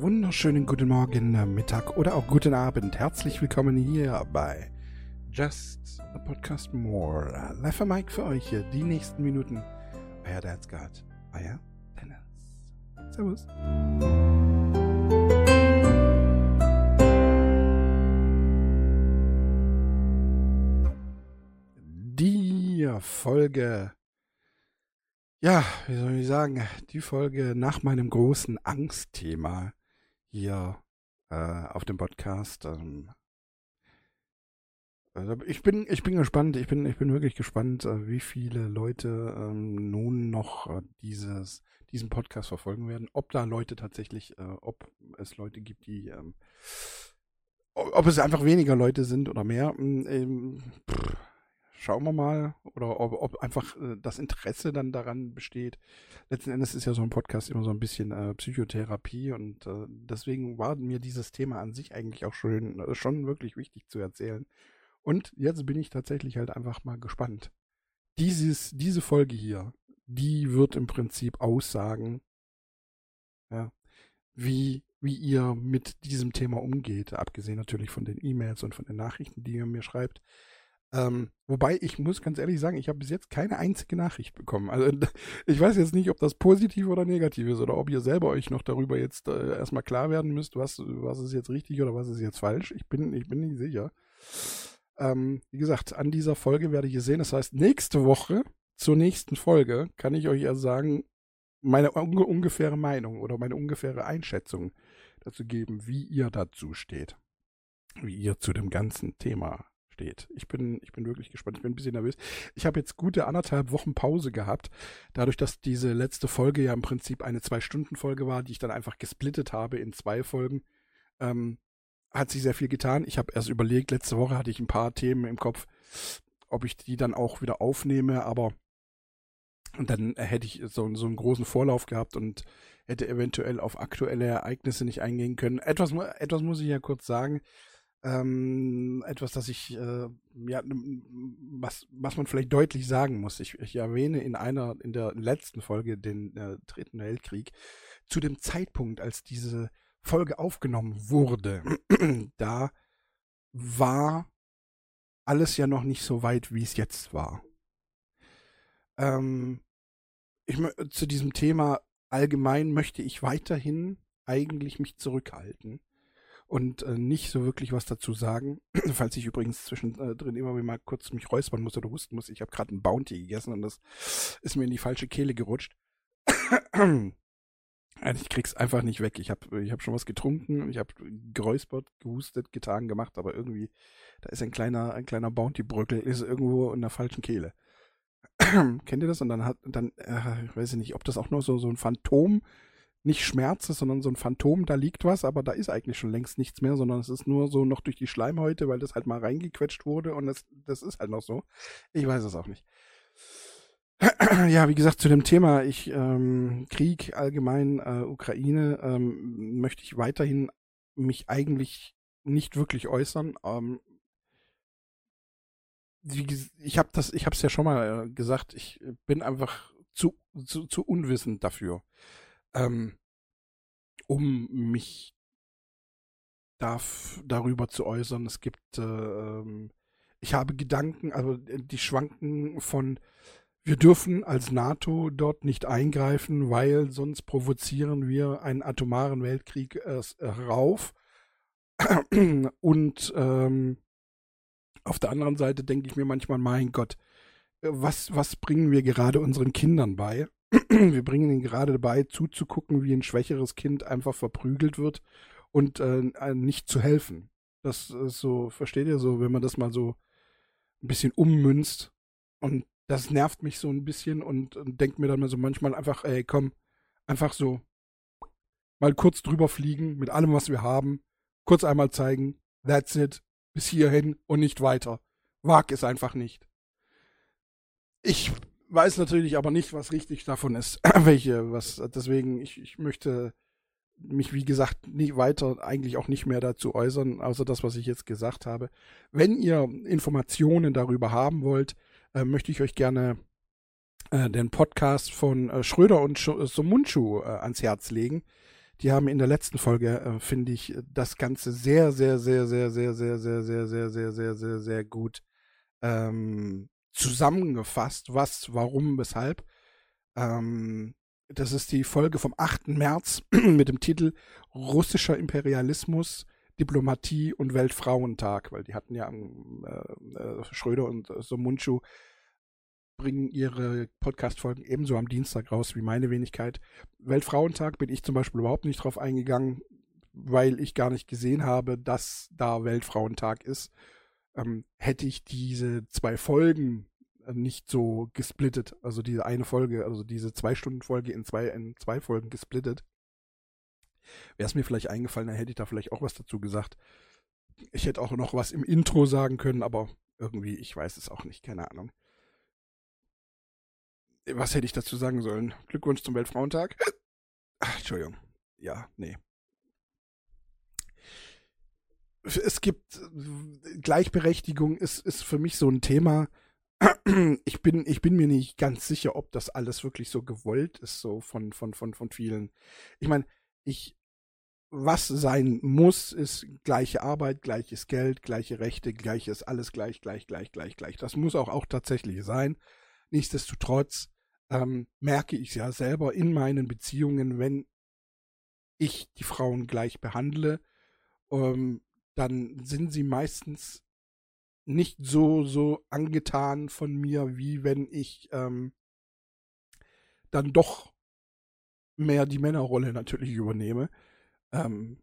wunderschönen guten Morgen, Mittag oder auch guten Abend. Herzlich willkommen hier bei Just a Podcast More. Live am Mike für euch hier die nächsten Minuten. Euer God, euer Dennis. Servus. Die Folge ja, wie soll ich sagen, die Folge nach meinem großen Angstthema hier äh, auf dem Podcast. Ähm, also ich bin, ich bin gespannt, ich bin, ich bin wirklich gespannt, äh, wie viele Leute ähm, nun noch äh, dieses, diesen Podcast verfolgen werden. Ob da Leute tatsächlich, äh, ob es Leute gibt, die, ähm, ob es einfach weniger Leute sind oder mehr. Hm, ähm, pff, schauen wir mal. Oder ob, ob einfach äh, das Interesse dann daran besteht. Letzten Endes ist ja so ein Podcast immer so ein bisschen äh, Psychotherapie und äh, deswegen war mir dieses Thema an sich eigentlich auch schon, äh, schon wirklich wichtig zu erzählen. Und jetzt bin ich tatsächlich halt einfach mal gespannt. Dieses, diese Folge hier, die wird im Prinzip aussagen, ja, wie, wie ihr mit diesem Thema umgeht, abgesehen natürlich von den E-Mails und von den Nachrichten, die ihr mir schreibt. Ähm, wobei ich muss ganz ehrlich sagen, ich habe bis jetzt keine einzige Nachricht bekommen. Also ich weiß jetzt nicht, ob das positiv oder negativ ist oder ob ihr selber euch noch darüber jetzt äh, erstmal klar werden müsst, was, was ist jetzt richtig oder was ist jetzt falsch. Ich bin, ich bin nicht sicher. Ähm, wie gesagt, an dieser Folge werde ich es sehen. Das heißt, nächste Woche zur nächsten Folge kann ich euch ja sagen, meine unge ungefähre Meinung oder meine ungefähre Einschätzung dazu geben, wie ihr dazu steht. Wie ihr zu dem ganzen Thema steht. Ich bin, ich bin wirklich gespannt. Ich bin ein bisschen nervös. Ich habe jetzt gute anderthalb Wochen Pause gehabt. Dadurch, dass diese letzte Folge ja im Prinzip eine Zwei-Stunden-Folge war, die ich dann einfach gesplittet habe in zwei Folgen, ähm, hat sich sehr viel getan. Ich habe erst überlegt, letzte Woche hatte ich ein paar Themen im Kopf, ob ich die dann auch wieder aufnehme, aber dann hätte ich so, so einen großen Vorlauf gehabt und hätte eventuell auf aktuelle Ereignisse nicht eingehen können. Etwas, etwas muss ich ja kurz sagen. Ähm, etwas, das ich, äh, ja, was, was man vielleicht deutlich sagen muss. Ich, ich erwähne in einer, in der letzten Folge den äh, Dritten Weltkrieg. Zu dem Zeitpunkt, als diese Folge aufgenommen wurde, da war alles ja noch nicht so weit, wie es jetzt war. Ähm, ich, zu diesem Thema allgemein möchte ich weiterhin eigentlich mich zurückhalten und äh, nicht so wirklich was dazu sagen. Falls ich übrigens zwischendrin immer mal kurz mich räuspern muss oder husten muss. Ich habe gerade einen Bounty gegessen und das ist mir in die falsche Kehle gerutscht. ich krieg's einfach nicht weg. Ich habe ich hab schon was getrunken, ich habe geräuspert, gehustet, getan, gemacht, aber irgendwie, da ist ein kleiner, ein kleiner Bounty-Bröckel, ist irgendwo in der falschen Kehle. Kennt ihr das? Und dann hat, dann, äh, ich weiß nicht, ob das auch nur so, so ein Phantom nicht Schmerz ist, sondern so ein Phantom, da liegt was, aber da ist eigentlich schon längst nichts mehr, sondern es ist nur so noch durch die Schleimhäute, weil das halt mal reingequetscht wurde und das, das ist halt noch so. Ich weiß es auch nicht. Ja, wie gesagt, zu dem Thema ich ähm, Krieg allgemein äh, Ukraine ähm, möchte ich weiterhin mich eigentlich nicht wirklich äußern. Ähm, ich habe das, ich habe es ja schon mal äh, gesagt. Ich bin einfach zu, zu, zu unwissend dafür ähm, um mich darf, darüber zu äußern. Es gibt, äh, ich habe Gedanken, also äh, die schwanken von, wir dürfen als NATO dort nicht eingreifen, weil sonst provozieren wir einen atomaren Weltkrieg äh, rauf. Und ähm, auf der anderen Seite denke ich mir manchmal, mein Gott, äh, was, was bringen wir gerade unseren Kindern bei? wir bringen ihn gerade dabei, zuzugucken, wie ein schwächeres Kind einfach verprügelt wird und äh, nicht zu helfen. Das ist so, versteht ihr so, wenn man das mal so ein bisschen ummünzt und das nervt mich so ein bisschen und, und denkt mir dann mal so manchmal einfach, ey, komm, einfach so mal kurz drüber fliegen mit allem, was wir haben, kurz einmal zeigen, that's it, bis hierhin und nicht weiter. Wag es einfach nicht. Ich weiß natürlich aber nicht, was richtig davon ist. Welche, was, deswegen, ich, ich möchte mich, wie gesagt, nicht weiter eigentlich auch nicht mehr dazu äußern, außer das, was ich jetzt gesagt habe. Wenn ihr Informationen darüber haben wollt, äh, möchte ich euch gerne äh, den Podcast von äh, Schröder und Sch Somunchu äh, ans Herz legen. Die haben in der letzten Folge, äh, finde ich, das Ganze sehr, sehr, sehr, sehr, sehr, sehr, sehr, sehr, sehr, sehr, sehr, sehr, sehr gut ähm, zusammengefasst. Was, warum, weshalb. Ähm, das ist die Folge vom 8. März mit dem Titel Russischer Imperialismus, Diplomatie und Weltfrauentag, weil die hatten ja äh, äh, Schröder und äh, Somunchu bringen ihre Podcast-Folgen ebenso am Dienstag raus wie meine Wenigkeit. Weltfrauentag bin ich zum Beispiel überhaupt nicht drauf eingegangen, weil ich gar nicht gesehen habe, dass da Weltfrauentag ist. Ähm, hätte ich diese zwei Folgen äh, nicht so gesplittet, also diese eine Folge, also diese zwei Stunden Folge in zwei, in zwei Folgen gesplittet, wäre es mir vielleicht eingefallen, dann hätte ich da vielleicht auch was dazu gesagt. Ich hätte auch noch was im Intro sagen können, aber irgendwie, ich weiß es auch nicht, keine Ahnung was hätte ich dazu sagen sollen? Glückwunsch zum Weltfrauentag. Ach, Entschuldigung. Ja, nee. Es gibt Gleichberechtigung ist, ist für mich so ein Thema. Ich bin, ich bin mir nicht ganz sicher, ob das alles wirklich so gewollt ist, so von, von, von, von vielen. Ich meine, ich, was sein muss, ist gleiche Arbeit, gleiches Geld, gleiche Rechte, gleiches, alles gleich, gleich, gleich, gleich, gleich. Das muss auch, auch tatsächlich sein. Nichtsdestotrotz ähm, merke ich ja selber in meinen Beziehungen, wenn ich die Frauen gleich behandle, ähm, dann sind sie meistens nicht so, so angetan von mir, wie wenn ich ähm, dann doch mehr die Männerrolle natürlich übernehme. Ähm,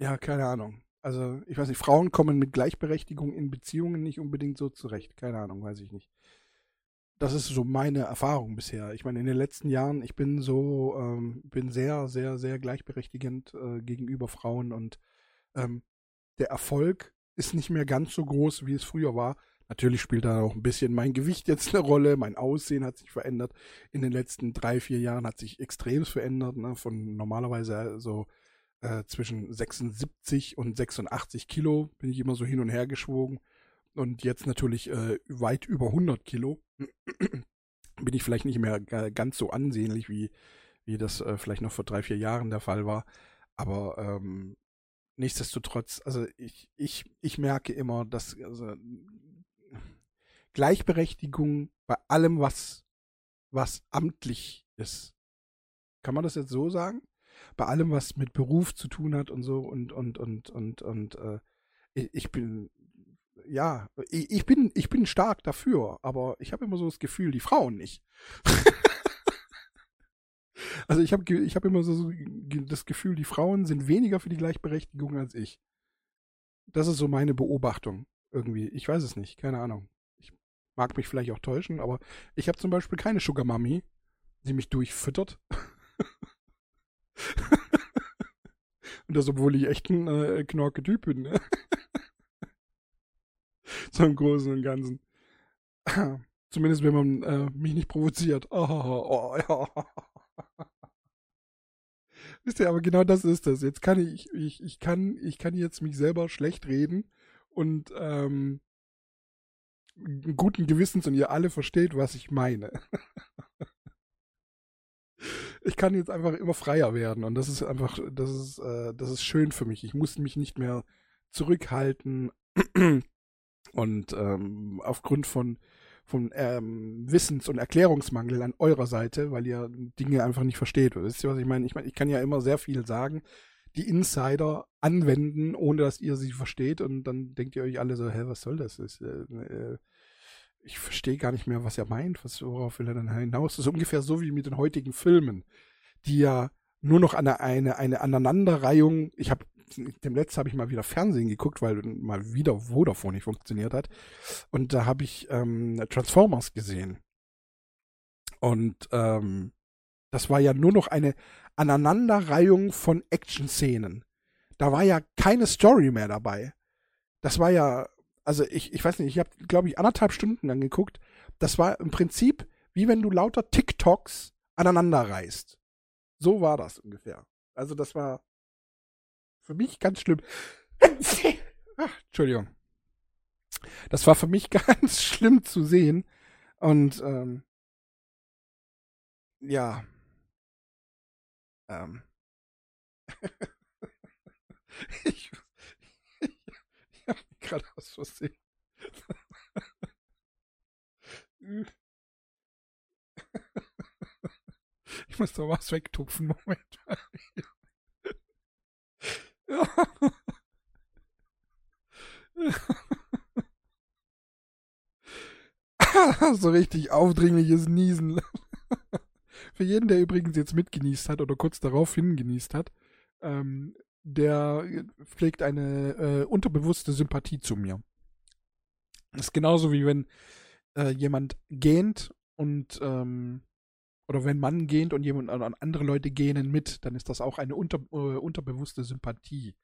ja, keine Ahnung. Also, ich weiß nicht, Frauen kommen mit Gleichberechtigung in Beziehungen nicht unbedingt so zurecht. Keine Ahnung, weiß ich nicht das ist so meine Erfahrung bisher. Ich meine, in den letzten Jahren, ich bin so, ähm, bin sehr, sehr, sehr gleichberechtigend äh, gegenüber Frauen und ähm, der Erfolg ist nicht mehr ganz so groß, wie es früher war. Natürlich spielt da auch ein bisschen mein Gewicht jetzt eine Rolle, mein Aussehen hat sich verändert. In den letzten drei, vier Jahren hat sich extrem verändert, ne? von normalerweise so äh, zwischen 76 und 86 Kilo bin ich immer so hin und her geschwogen und jetzt natürlich äh, weit über 100 Kilo, bin ich vielleicht nicht mehr ganz so ansehnlich, wie, wie das äh, vielleicht noch vor drei, vier Jahren der Fall war. Aber ähm, nichtsdestotrotz, also ich, ich, ich merke immer, dass also, Gleichberechtigung bei allem, was, was amtlich ist. Kann man das jetzt so sagen? Bei allem, was mit Beruf zu tun hat und so und und und und und äh, ich bin ja, ich, ich, bin, ich bin stark dafür, aber ich habe immer so das Gefühl, die Frauen nicht. also ich habe ich hab immer so das Gefühl, die Frauen sind weniger für die Gleichberechtigung als ich. Das ist so meine Beobachtung irgendwie. Ich weiß es nicht, keine Ahnung. Ich mag mich vielleicht auch täuschen, aber ich habe zum Beispiel keine Sugar Mami, die mich durchfüttert. Und das, obwohl ich echt ein äh, knorke Typ bin. Ne? so im Großen und Ganzen. Zumindest wenn man äh, mich nicht provoziert. Oh, oh, ja. Wisst ihr, aber genau das ist das. Jetzt kann ich, ich, ich kann, ich kann jetzt mich selber schlecht reden und ähm, guten Gewissens und ihr alle versteht, was ich meine. ich kann jetzt einfach immer freier werden und das ist einfach, das ist, äh, das ist schön für mich. Ich muss mich nicht mehr zurückhalten und ähm, aufgrund von, von ähm, Wissens- und Erklärungsmangel an eurer Seite, weil ihr Dinge einfach nicht versteht. Wisst ihr, was ich meine? Ich meine, ich kann ja immer sehr viel sagen, die Insider anwenden, ohne dass ihr sie versteht. Und dann denkt ihr euch alle so, hä, was soll das? das äh, äh, ich verstehe gar nicht mehr, was er meint. Was, worauf will er dann hinaus? Das ist ungefähr so wie mit den heutigen Filmen, die ja nur noch eine, eine, eine Aneinanderreihung, ich habe dem letzten habe ich mal wieder Fernsehen geguckt, weil mal wieder Vodafone nicht funktioniert hat. Und da habe ich ähm, Transformers gesehen. Und ähm, das war ja nur noch eine Aneinanderreihung von Action-Szenen. Da war ja keine Story mehr dabei. Das war ja, also ich, ich weiß nicht, ich habe, glaube ich, anderthalb Stunden lang geguckt. Das war im Prinzip wie wenn du lauter TikToks aneinander reißt. So war das ungefähr. Also das war für mich ganz schlimm. Ach, Entschuldigung. Das war für mich ganz schlimm zu sehen. Und ähm, ja. Ähm, ich, ich, ich habe gerade aus Versehen. Ich muss doch was wegtupfen. Moment. so richtig aufdringliches Niesen. Für jeden, der übrigens jetzt mitgenießt hat oder kurz darauf hingenießt hat, ähm, der pflegt eine äh, unterbewusste Sympathie zu mir. Das ist genauso wie wenn äh, jemand gähnt und ähm, oder wenn man gähnt und jemand andere Leute gähnen mit, dann ist das auch eine unter, äh, unterbewusste Sympathie.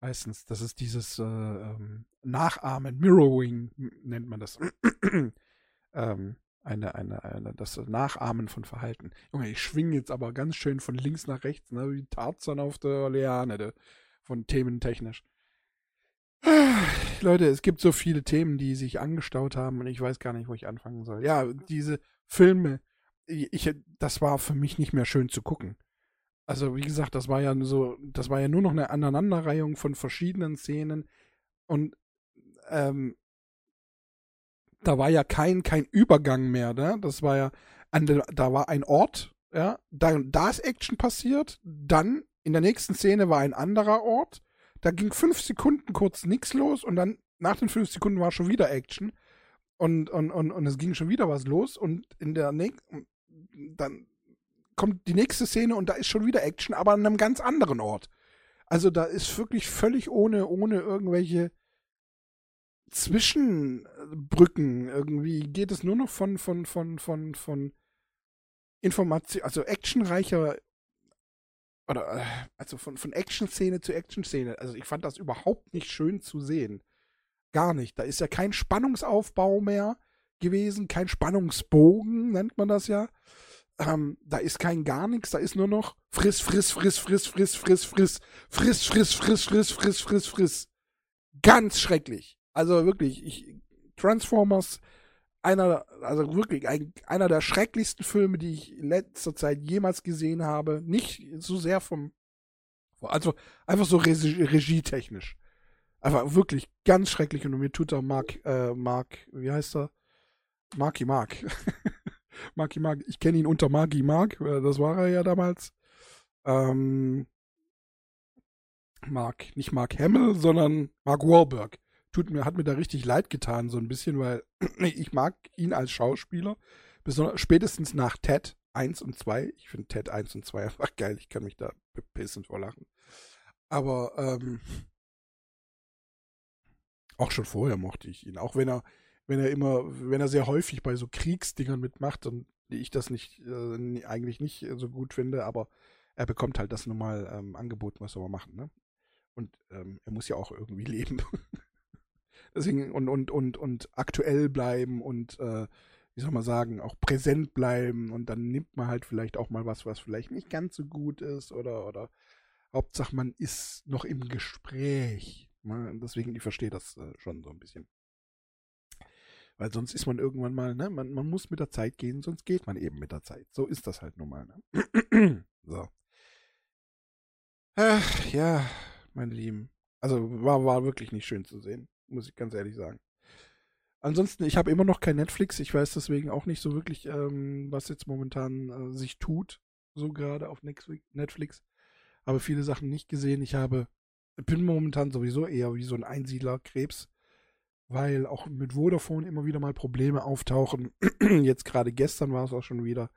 Meistens, das ist dieses äh, ähm, Nachahmen, Mirroring nennt man das. ähm, eine, eine, eine, das Nachahmen von Verhalten. Junge, ich schwinge jetzt aber ganz schön von links nach rechts, ne, wie Tarzan auf der Leane, de, von thementechnisch. Leute, es gibt so viele Themen, die sich angestaut haben und ich weiß gar nicht, wo ich anfangen soll. Ja, diese Filme, ich, das war für mich nicht mehr schön zu gucken. Also, wie gesagt, das war ja so, das war ja nur noch eine Aneinanderreihung von verschiedenen Szenen und ähm, da war ja kein, kein Übergang mehr, ne? Das war ja, an da war ein Ort, ja, da, da ist Action passiert, dann in der nächsten Szene war ein anderer Ort, da ging fünf Sekunden kurz nichts los und dann nach den fünf Sekunden war schon wieder Action und, und, und, und es ging schon wieder was los und in der nächsten, dann kommt die nächste Szene und da ist schon wieder Action, aber an einem ganz anderen Ort. Also da ist wirklich völlig ohne, ohne irgendwelche Zwischenbrücken irgendwie geht es nur noch von, von, von, von, von Information, also actionreicher oder äh, also von, von Action-Szene zu Action-Szene. Also ich fand das überhaupt nicht schön zu sehen. Gar nicht. Da ist ja kein Spannungsaufbau mehr gewesen, kein Spannungsbogen, nennt man das ja. Ähm, da ist kein gar nichts, da ist nur noch friss, friss, friss, friss, friss, friss, friss, friss, friss, friss, friss, friss, friss, friss. Ganz schrecklich. Also wirklich, ich, Transformers, einer, also wirklich ein, einer der schrecklichsten Filme, die ich in letzter Zeit jemals gesehen habe. Nicht so sehr vom, also einfach so regie, regietechnisch. Einfach wirklich ganz schrecklich und mir tut er Mark, äh, Mark, wie heißt er? Marky Mark. Marky Mark. Ich kenne ihn unter Marky Mark, äh, das war er ja damals. Ähm, Mark, nicht Mark Hamill, sondern Mark Wahlberg. Tut mir, hat mir da richtig leid getan, so ein bisschen, weil ich mag ihn als Schauspieler. Besonders, spätestens nach Ted 1 und 2. Ich finde Ted 1 und 2 einfach geil. Ich kann mich da bepissen vor Lachen. Aber ähm, auch schon vorher mochte ich ihn. Auch wenn er wenn er immer, wenn er sehr häufig bei so Kriegsdingern mitmacht und ich das nicht, äh, eigentlich nicht so gut finde, aber er bekommt halt das normal ähm, angeboten, was soll man machen, ne? Und ähm, er muss ja auch irgendwie leben. Deswegen und, und, und, und aktuell bleiben und äh, wie soll man sagen, auch präsent bleiben und dann nimmt man halt vielleicht auch mal was, was vielleicht nicht ganz so gut ist oder, oder Hauptsache man ist noch im Gespräch. Ne? Deswegen, ich verstehe das äh, schon so ein bisschen. Weil sonst ist man irgendwann mal, ne, man, man muss mit der Zeit gehen, sonst geht man eben mit der Zeit. So ist das halt nun mal, ne? so. Ach, ja, meine Lieben. Also war, war wirklich nicht schön zu sehen, muss ich ganz ehrlich sagen. Ansonsten, ich habe immer noch kein Netflix. Ich weiß deswegen auch nicht so wirklich, ähm, was jetzt momentan äh, sich tut, so gerade auf Netflix. Habe viele Sachen nicht gesehen. Ich habe, bin momentan sowieso eher wie so ein Einsiedlerkrebs weil auch mit Vodafone immer wieder mal Probleme auftauchen. Jetzt gerade gestern war es auch schon wieder,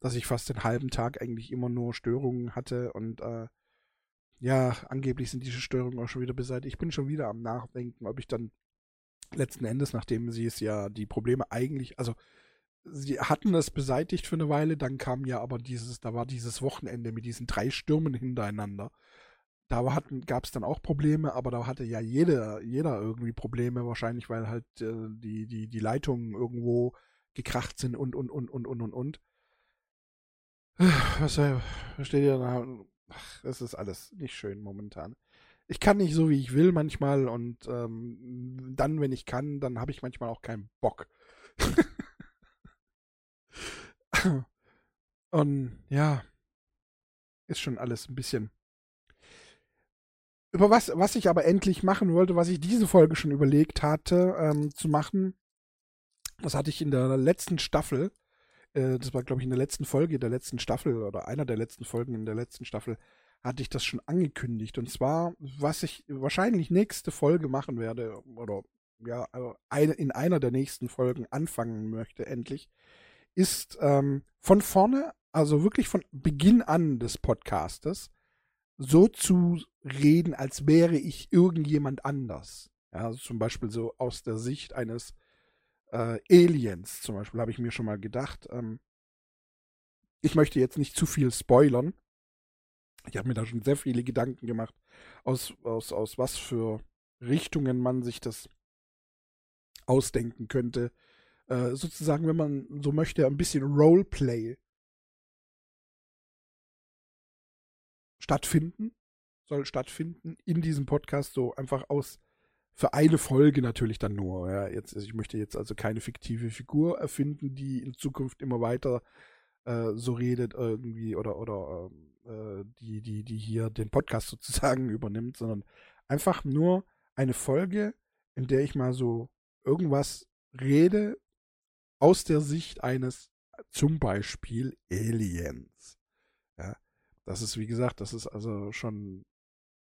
dass ich fast den halben Tag eigentlich immer nur Störungen hatte und äh, ja, angeblich sind diese Störungen auch schon wieder beseitigt. Ich bin schon wieder am Nachdenken, ob ich dann letzten Endes, nachdem sie es ja die Probleme eigentlich, also sie hatten es beseitigt für eine Weile, dann kam ja aber dieses, da war dieses Wochenende mit diesen drei Stürmen hintereinander da gab es dann auch Probleme, aber da hatte ja jeder, jeder irgendwie Probleme wahrscheinlich, weil halt äh, die, die, die Leitungen irgendwo gekracht sind und, und, und, und, und, und, und. Was äh, steht ja da? Ach, das ist alles nicht schön momentan. Ich kann nicht so, wie ich will manchmal und ähm, dann, wenn ich kann, dann habe ich manchmal auch keinen Bock. und ja, ist schon alles ein bisschen über was, was ich aber endlich machen wollte, was ich diese Folge schon überlegt hatte ähm, zu machen, das hatte ich in der letzten Staffel, äh, das war glaube ich in der letzten Folge der letzten Staffel oder einer der letzten Folgen in der letzten Staffel, hatte ich das schon angekündigt. Und zwar, was ich wahrscheinlich nächste Folge machen werde, oder ja, also in einer der nächsten Folgen anfangen möchte, endlich, ist ähm, von vorne, also wirklich von Beginn an des Podcastes, so zu reden, als wäre ich irgendjemand anders. Ja, also zum Beispiel so aus der Sicht eines äh, Aliens, zum Beispiel, habe ich mir schon mal gedacht. Ähm, ich möchte jetzt nicht zu viel spoilern. Ich habe mir da schon sehr viele Gedanken gemacht, aus, aus, aus was für Richtungen man sich das ausdenken könnte. Äh, sozusagen, wenn man so möchte, ein bisschen Roleplay stattfinden, soll stattfinden in diesem Podcast, so einfach aus für eine Folge natürlich dann nur. Ja, jetzt, ich möchte jetzt also keine fiktive Figur erfinden, die in Zukunft immer weiter äh, so redet irgendwie oder oder äh, die die die hier den Podcast sozusagen übernimmt, sondern einfach nur eine Folge, in der ich mal so irgendwas rede aus der Sicht eines zum Beispiel Aliens. Das ist, wie gesagt, das ist also schon,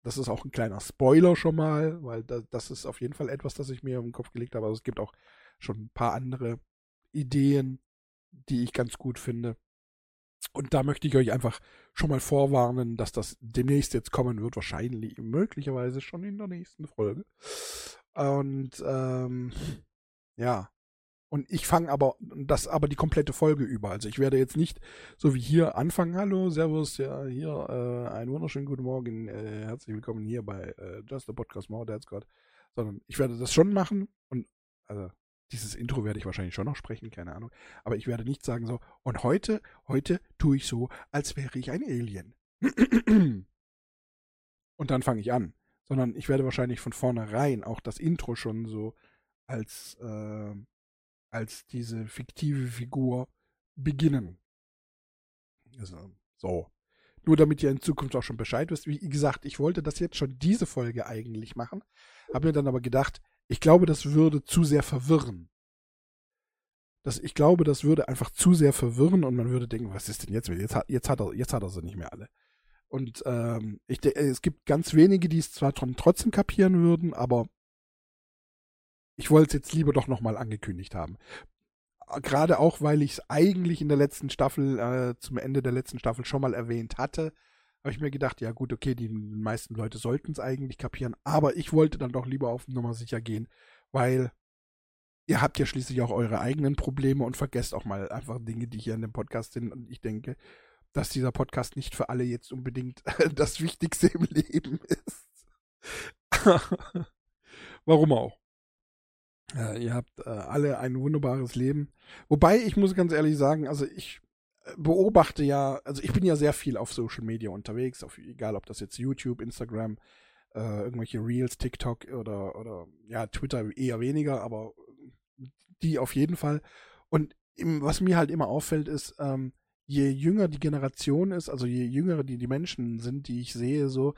das ist auch ein kleiner Spoiler schon mal, weil da, das ist auf jeden Fall etwas, das ich mir im Kopf gelegt habe. Also es gibt auch schon ein paar andere Ideen, die ich ganz gut finde. Und da möchte ich euch einfach schon mal vorwarnen, dass das demnächst jetzt kommen wird, wahrscheinlich, möglicherweise schon in der nächsten Folge. Und ähm, ja, und ich fange aber das aber die komplette Folge über. Also ich werde jetzt nicht so wie hier anfangen, hallo, servus, ja, hier, äh, einen wunderschönen guten Morgen, äh, herzlich willkommen hier bei äh, Just a Podcast More, Dad's God. Sondern ich werde das schon machen und also dieses Intro werde ich wahrscheinlich schon noch sprechen, keine Ahnung. Aber ich werde nicht sagen so, und heute, heute tue ich so, als wäre ich ein Alien. und dann fange ich an. Sondern ich werde wahrscheinlich von vornherein auch das Intro schon so als äh, als diese fiktive Figur beginnen. Also, so. Nur damit ihr in Zukunft auch schon Bescheid wisst. Wie gesagt, ich wollte das jetzt schon diese Folge eigentlich machen, habe mir dann aber gedacht, ich glaube, das würde zu sehr verwirren. Das, ich glaube, das würde einfach zu sehr verwirren und man würde denken, was ist denn jetzt? Jetzt hat, jetzt hat, er, jetzt hat er sie nicht mehr alle. Und ähm, ich, es gibt ganz wenige, die es zwar trotzdem kapieren würden, aber ich wollte es jetzt lieber doch nochmal angekündigt haben. Gerade auch, weil ich es eigentlich in der letzten Staffel, äh, zum Ende der letzten Staffel schon mal erwähnt hatte, habe ich mir gedacht, ja gut, okay, die meisten Leute sollten es eigentlich kapieren, aber ich wollte dann doch lieber auf Nummer sicher gehen, weil ihr habt ja schließlich auch eure eigenen Probleme und vergesst auch mal einfach Dinge, die hier in dem Podcast sind. Und ich denke, dass dieser Podcast nicht für alle jetzt unbedingt das Wichtigste im Leben ist. Warum auch? Äh, ihr habt äh, alle ein wunderbares Leben. Wobei, ich muss ganz ehrlich sagen, also ich äh, beobachte ja, also ich bin ja sehr viel auf Social Media unterwegs, auf, egal ob das jetzt YouTube, Instagram, äh, irgendwelche Reels, TikTok oder, oder ja, Twitter eher weniger, aber die auf jeden Fall. Und im, was mir halt immer auffällt, ist, ähm, je jünger die Generation ist, also je jünger die, die Menschen sind, die ich sehe, so,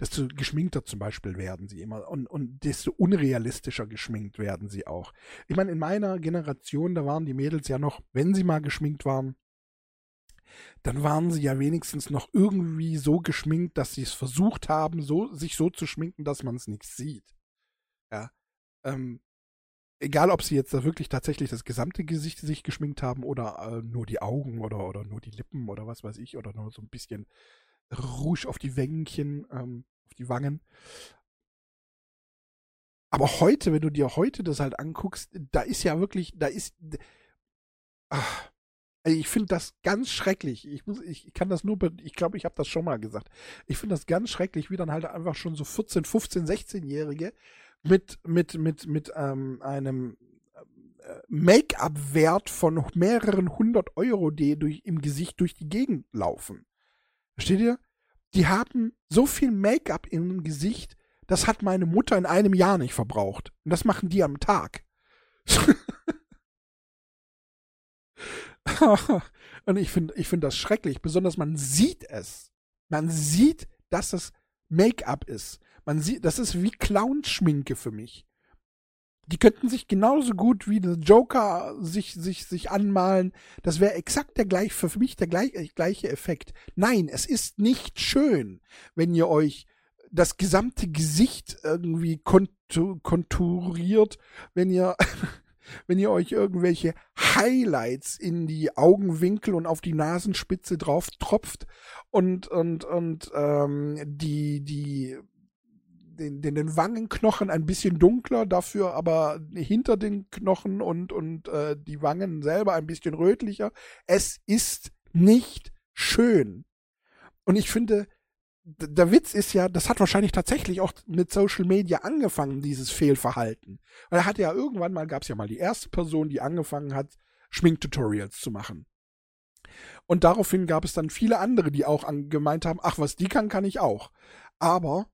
desto geschminkter zum Beispiel werden sie immer und, und desto unrealistischer geschminkt werden sie auch. Ich meine, in meiner Generation, da waren die Mädels ja noch, wenn sie mal geschminkt waren, dann waren sie ja wenigstens noch irgendwie so geschminkt, dass sie es versucht haben, so, sich so zu schminken, dass man es nicht sieht. Ja. Ähm, egal, ob sie jetzt da wirklich tatsächlich das gesamte Gesicht sich geschminkt haben oder äh, nur die Augen oder, oder nur die Lippen oder was weiß ich oder nur so ein bisschen Rouge auf die Wänkchen, ähm, auf die Wangen. Aber heute, wenn du dir heute das halt anguckst, da ist ja wirklich, da ist. Ach, ich finde das ganz schrecklich. Ich, muss, ich kann das nur, ich glaube, ich habe das schon mal gesagt. Ich finde das ganz schrecklich, wie dann halt einfach schon so 14, 15, 16-Jährige mit, mit, mit, mit ähm, einem äh, Make-up-Wert von mehreren hundert Euro, die durch, im Gesicht durch die Gegend laufen. Versteht ihr? Die haben so viel Make-up im Gesicht, das hat meine Mutter in einem Jahr nicht verbraucht. Und das machen die am Tag. Und ich finde ich find das schrecklich. Besonders man sieht es. Man sieht, dass es Make-up ist. Man sieht, das ist wie Clownschminke für mich. Die könnten sich genauso gut wie der Joker sich, sich, sich anmalen. Das wäre exakt der gleiche, für mich der gleiche, gleiche Effekt. Nein, es ist nicht schön, wenn ihr euch das gesamte Gesicht irgendwie konturiert, wenn ihr, wenn ihr euch irgendwelche Highlights in die Augenwinkel und auf die Nasenspitze drauf tropft und, und, und ähm, die, die den, den, den Wangenknochen ein bisschen dunkler, dafür aber hinter den Knochen und, und äh, die Wangen selber ein bisschen rötlicher. Es ist nicht schön. Und ich finde, der Witz ist ja, das hat wahrscheinlich tatsächlich auch mit Social Media angefangen, dieses Fehlverhalten. Weil er hat ja irgendwann mal, gab es ja mal die erste Person, die angefangen hat, Schminktutorials zu machen. Und daraufhin gab es dann viele andere, die auch gemeint haben, ach, was die kann, kann ich auch. Aber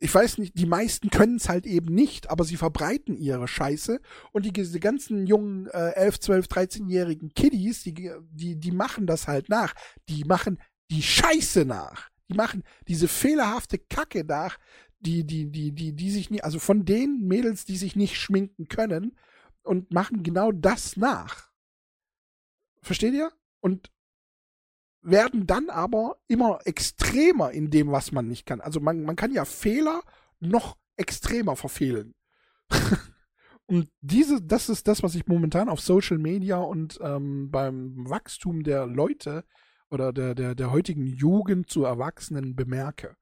ich weiß nicht, die meisten können es halt eben nicht, aber sie verbreiten ihre Scheiße und die, die ganzen jungen äh, 11, 12, 13-jährigen Kiddies, die, die, die machen das halt nach. Die machen die Scheiße nach. Die machen diese fehlerhafte Kacke nach, die, die, die, die, die sich nie, also von den Mädels, die sich nicht schminken können und machen genau das nach. Versteht ihr? Und werden dann aber immer extremer in dem, was man nicht kann. Also man, man kann ja Fehler noch extremer verfehlen. und diese, das ist das, was ich momentan auf Social Media und ähm, beim Wachstum der Leute oder der, der, der heutigen Jugend zu Erwachsenen bemerke,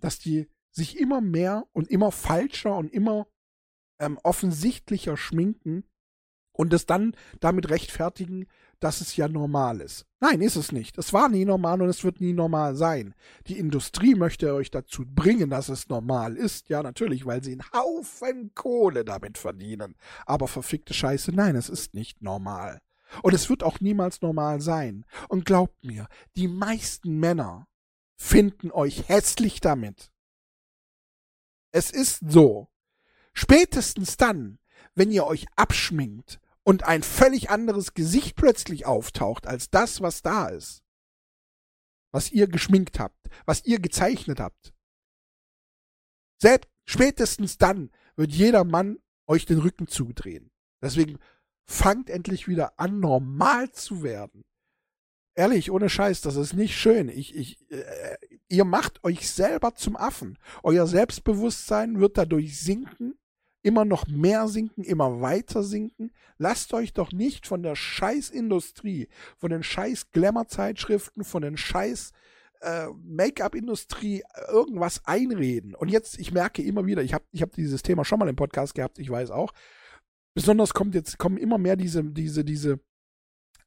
dass die sich immer mehr und immer falscher und immer ähm, offensichtlicher schminken und es dann damit rechtfertigen, dass es ja normal ist. Nein, ist es nicht. Es war nie normal und es wird nie normal sein. Die Industrie möchte euch dazu bringen, dass es normal ist. Ja, natürlich, weil sie einen Haufen Kohle damit verdienen. Aber verfickte Scheiße, nein, es ist nicht normal. Und es wird auch niemals normal sein. Und glaubt mir, die meisten Männer finden euch hässlich damit. Es ist so. Spätestens dann, wenn ihr euch abschminkt und ein völlig anderes Gesicht plötzlich auftaucht als das, was da ist, was ihr geschminkt habt, was ihr gezeichnet habt. Selbst spätestens dann wird jeder Mann euch den Rücken zudrehen. Deswegen fangt endlich wieder an, normal zu werden. Ehrlich, ohne Scheiß, das ist nicht schön. Ich, ich, äh, ihr macht euch selber zum Affen. Euer Selbstbewusstsein wird dadurch sinken, immer noch mehr sinken, immer weiter sinken. Lasst euch doch nicht von der Scheißindustrie, von den Scheiß Glamour-Zeitschriften, von den Scheiß äh, Make-up-Industrie irgendwas einreden. Und jetzt, ich merke immer wieder, ich habe ich hab dieses Thema schon mal im Podcast gehabt, ich weiß auch, besonders kommt jetzt, kommen immer mehr diese, diese, diese,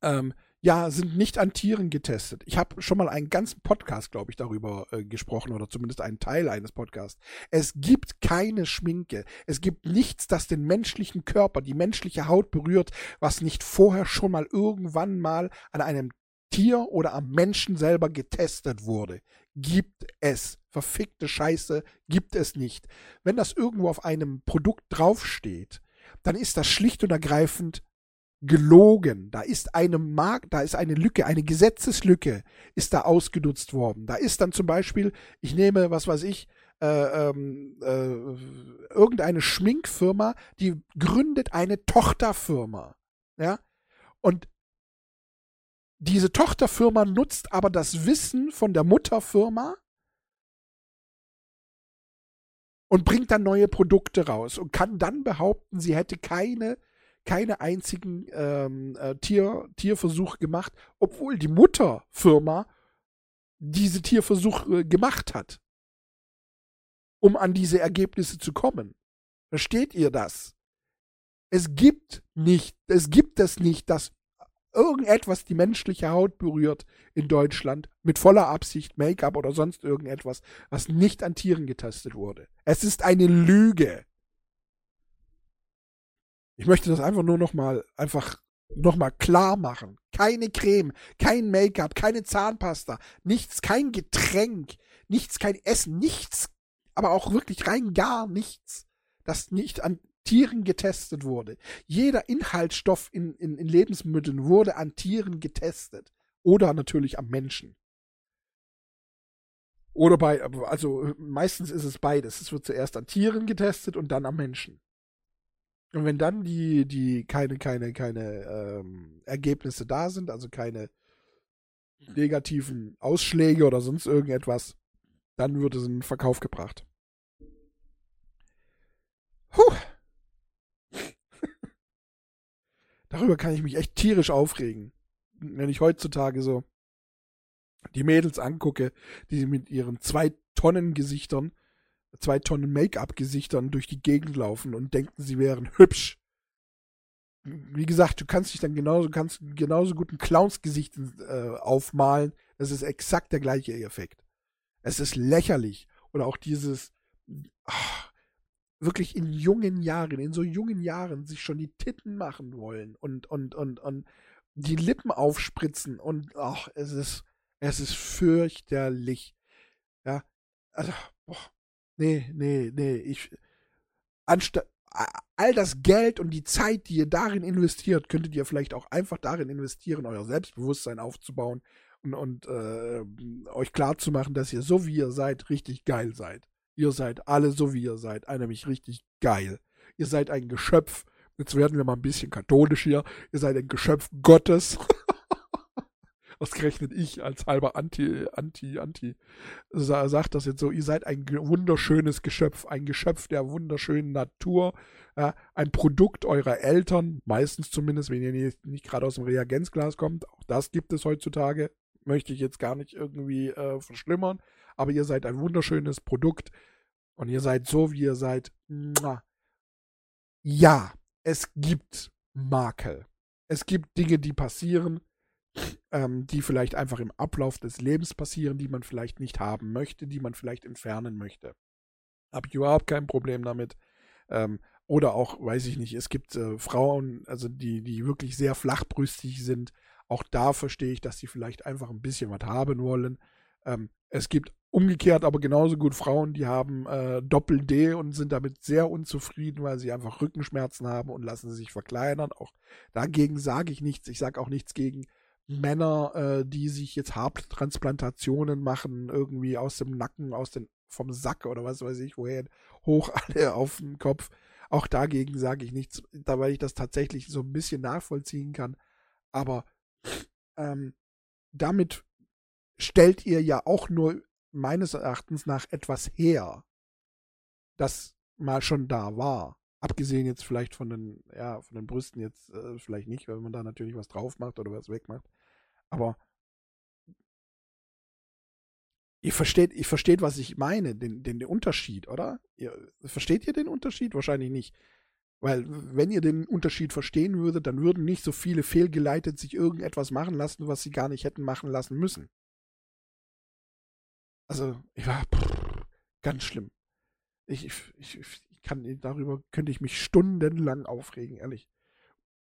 ähm, ja, sind nicht an Tieren getestet. Ich habe schon mal einen ganzen Podcast, glaube ich, darüber äh, gesprochen oder zumindest einen Teil eines Podcasts. Es gibt keine Schminke. Es gibt nichts, das den menschlichen Körper, die menschliche Haut berührt, was nicht vorher schon mal irgendwann mal an einem Tier oder am Menschen selber getestet wurde. Gibt es. Verfickte Scheiße gibt es nicht. Wenn das irgendwo auf einem Produkt draufsteht, dann ist das schlicht und ergreifend gelogen. Da ist eine Mark, da ist eine Lücke, eine Gesetzeslücke ist da ausgenutzt worden. Da ist dann zum Beispiel, ich nehme, was weiß ich, äh, ähm, äh, irgendeine Schminkfirma, die gründet eine Tochterfirma. Ja? Und diese Tochterfirma nutzt aber das Wissen von der Mutterfirma und bringt dann neue Produkte raus und kann dann behaupten, sie hätte keine, keine einzigen ähm, äh, Tier, Tierversuche gemacht, obwohl die Mutterfirma diese Tierversuche äh, gemacht hat, um an diese Ergebnisse zu kommen. Versteht ihr das? Es gibt nicht, es gibt es nicht, dass irgendetwas die menschliche Haut berührt in Deutschland mit voller Absicht, Make-up oder sonst irgendetwas, was nicht an Tieren getestet wurde. Es ist eine Lüge. Ich möchte das einfach nur noch mal einfach noch mal klar machen. Keine Creme, kein Make-up, keine Zahnpasta, nichts, kein Getränk, nichts, kein Essen, nichts, aber auch wirklich rein gar nichts, das nicht an Tieren getestet wurde. Jeder Inhaltsstoff in, in, in Lebensmitteln wurde an Tieren getestet. Oder natürlich am Menschen. Oder bei, also meistens ist es beides. Es wird zuerst an Tieren getestet und dann am Menschen. Und wenn dann die, die keine, keine, keine ähm, Ergebnisse da sind, also keine negativen Ausschläge oder sonst irgendetwas, dann wird es in den Verkauf gebracht. Puh. Darüber kann ich mich echt tierisch aufregen. Wenn ich heutzutage so die Mädels angucke, die mit ihren zwei Tonnen Gesichtern, zwei Tonnen Make-up-Gesichtern durch die Gegend laufen und denken, sie wären hübsch. Wie gesagt, du kannst dich dann genauso, kannst genauso gut ein Clownsgesicht äh, aufmalen. Das ist exakt der gleiche Effekt. Es ist lächerlich. Oder auch dieses, ach, wirklich in jungen Jahren, in so jungen Jahren sich schon die Titten machen wollen und, und, und, und die Lippen aufspritzen und ach, es ist, es ist fürchterlich. Ja, also, boah, nee, nee, nee, ich, anstatt, all das Geld und die Zeit, die ihr darin investiert, könntet ihr vielleicht auch einfach darin investieren, euer Selbstbewusstsein aufzubauen und, und äh, euch klarzumachen, dass ihr so wie ihr seid, richtig geil seid. Ihr seid alle so wie ihr seid, nämlich richtig geil. Ihr seid ein Geschöpf, jetzt werden wir mal ein bisschen katholisch hier, ihr seid ein Geschöpf Gottes. Ausgerechnet ich als halber Anti, Anti, Anti, sagt das jetzt so, ihr seid ein wunderschönes Geschöpf, ein Geschöpf der wunderschönen Natur, ja, ein Produkt eurer Eltern, meistens zumindest, wenn ihr nicht, nicht gerade aus dem Reagenzglas kommt, auch das gibt es heutzutage, möchte ich jetzt gar nicht irgendwie äh, verschlimmern, aber ihr seid ein wunderschönes Produkt und ihr seid so, wie ihr seid. Ja, es gibt Makel. Es gibt Dinge, die passieren, ähm, die vielleicht einfach im Ablauf des Lebens passieren, die man vielleicht nicht haben möchte, die man vielleicht entfernen möchte. Habe ich überhaupt kein Problem damit. Ähm, oder auch, weiß ich nicht, es gibt äh, Frauen, also die, die wirklich sehr flachbrüstig sind. Auch da verstehe ich, dass sie vielleicht einfach ein bisschen was haben wollen. Ähm, es gibt umgekehrt aber genauso gut Frauen, die haben äh, Doppel-D und sind damit sehr unzufrieden, weil sie einfach Rückenschmerzen haben und lassen sich verkleinern. Auch dagegen sage ich nichts. Ich sage auch nichts gegen Männer, äh, die sich jetzt Haartransplantationen machen, irgendwie aus dem Nacken, aus den, vom Sack oder was weiß ich, woher, hoch alle auf den Kopf. Auch dagegen sage ich nichts, da weil ich das tatsächlich so ein bisschen nachvollziehen kann. Aber ähm, damit stellt ihr ja auch nur meines Erachtens nach etwas her, das mal schon da war. Abgesehen jetzt vielleicht von den, ja, von den Brüsten jetzt äh, vielleicht nicht, weil man da natürlich was drauf macht oder was wegmacht. Aber ihr versteht, ihr versteht, was ich meine, den, den, den Unterschied, oder? Ihr, versteht ihr den Unterschied? Wahrscheinlich nicht. Weil, wenn ihr den Unterschied verstehen würdet, dann würden nicht so viele fehlgeleitet sich irgendetwas machen lassen, was sie gar nicht hätten machen lassen müssen. Also, ich war pff, ganz schlimm. Ich, ich, ich, kann, darüber könnte ich mich stundenlang aufregen, ehrlich.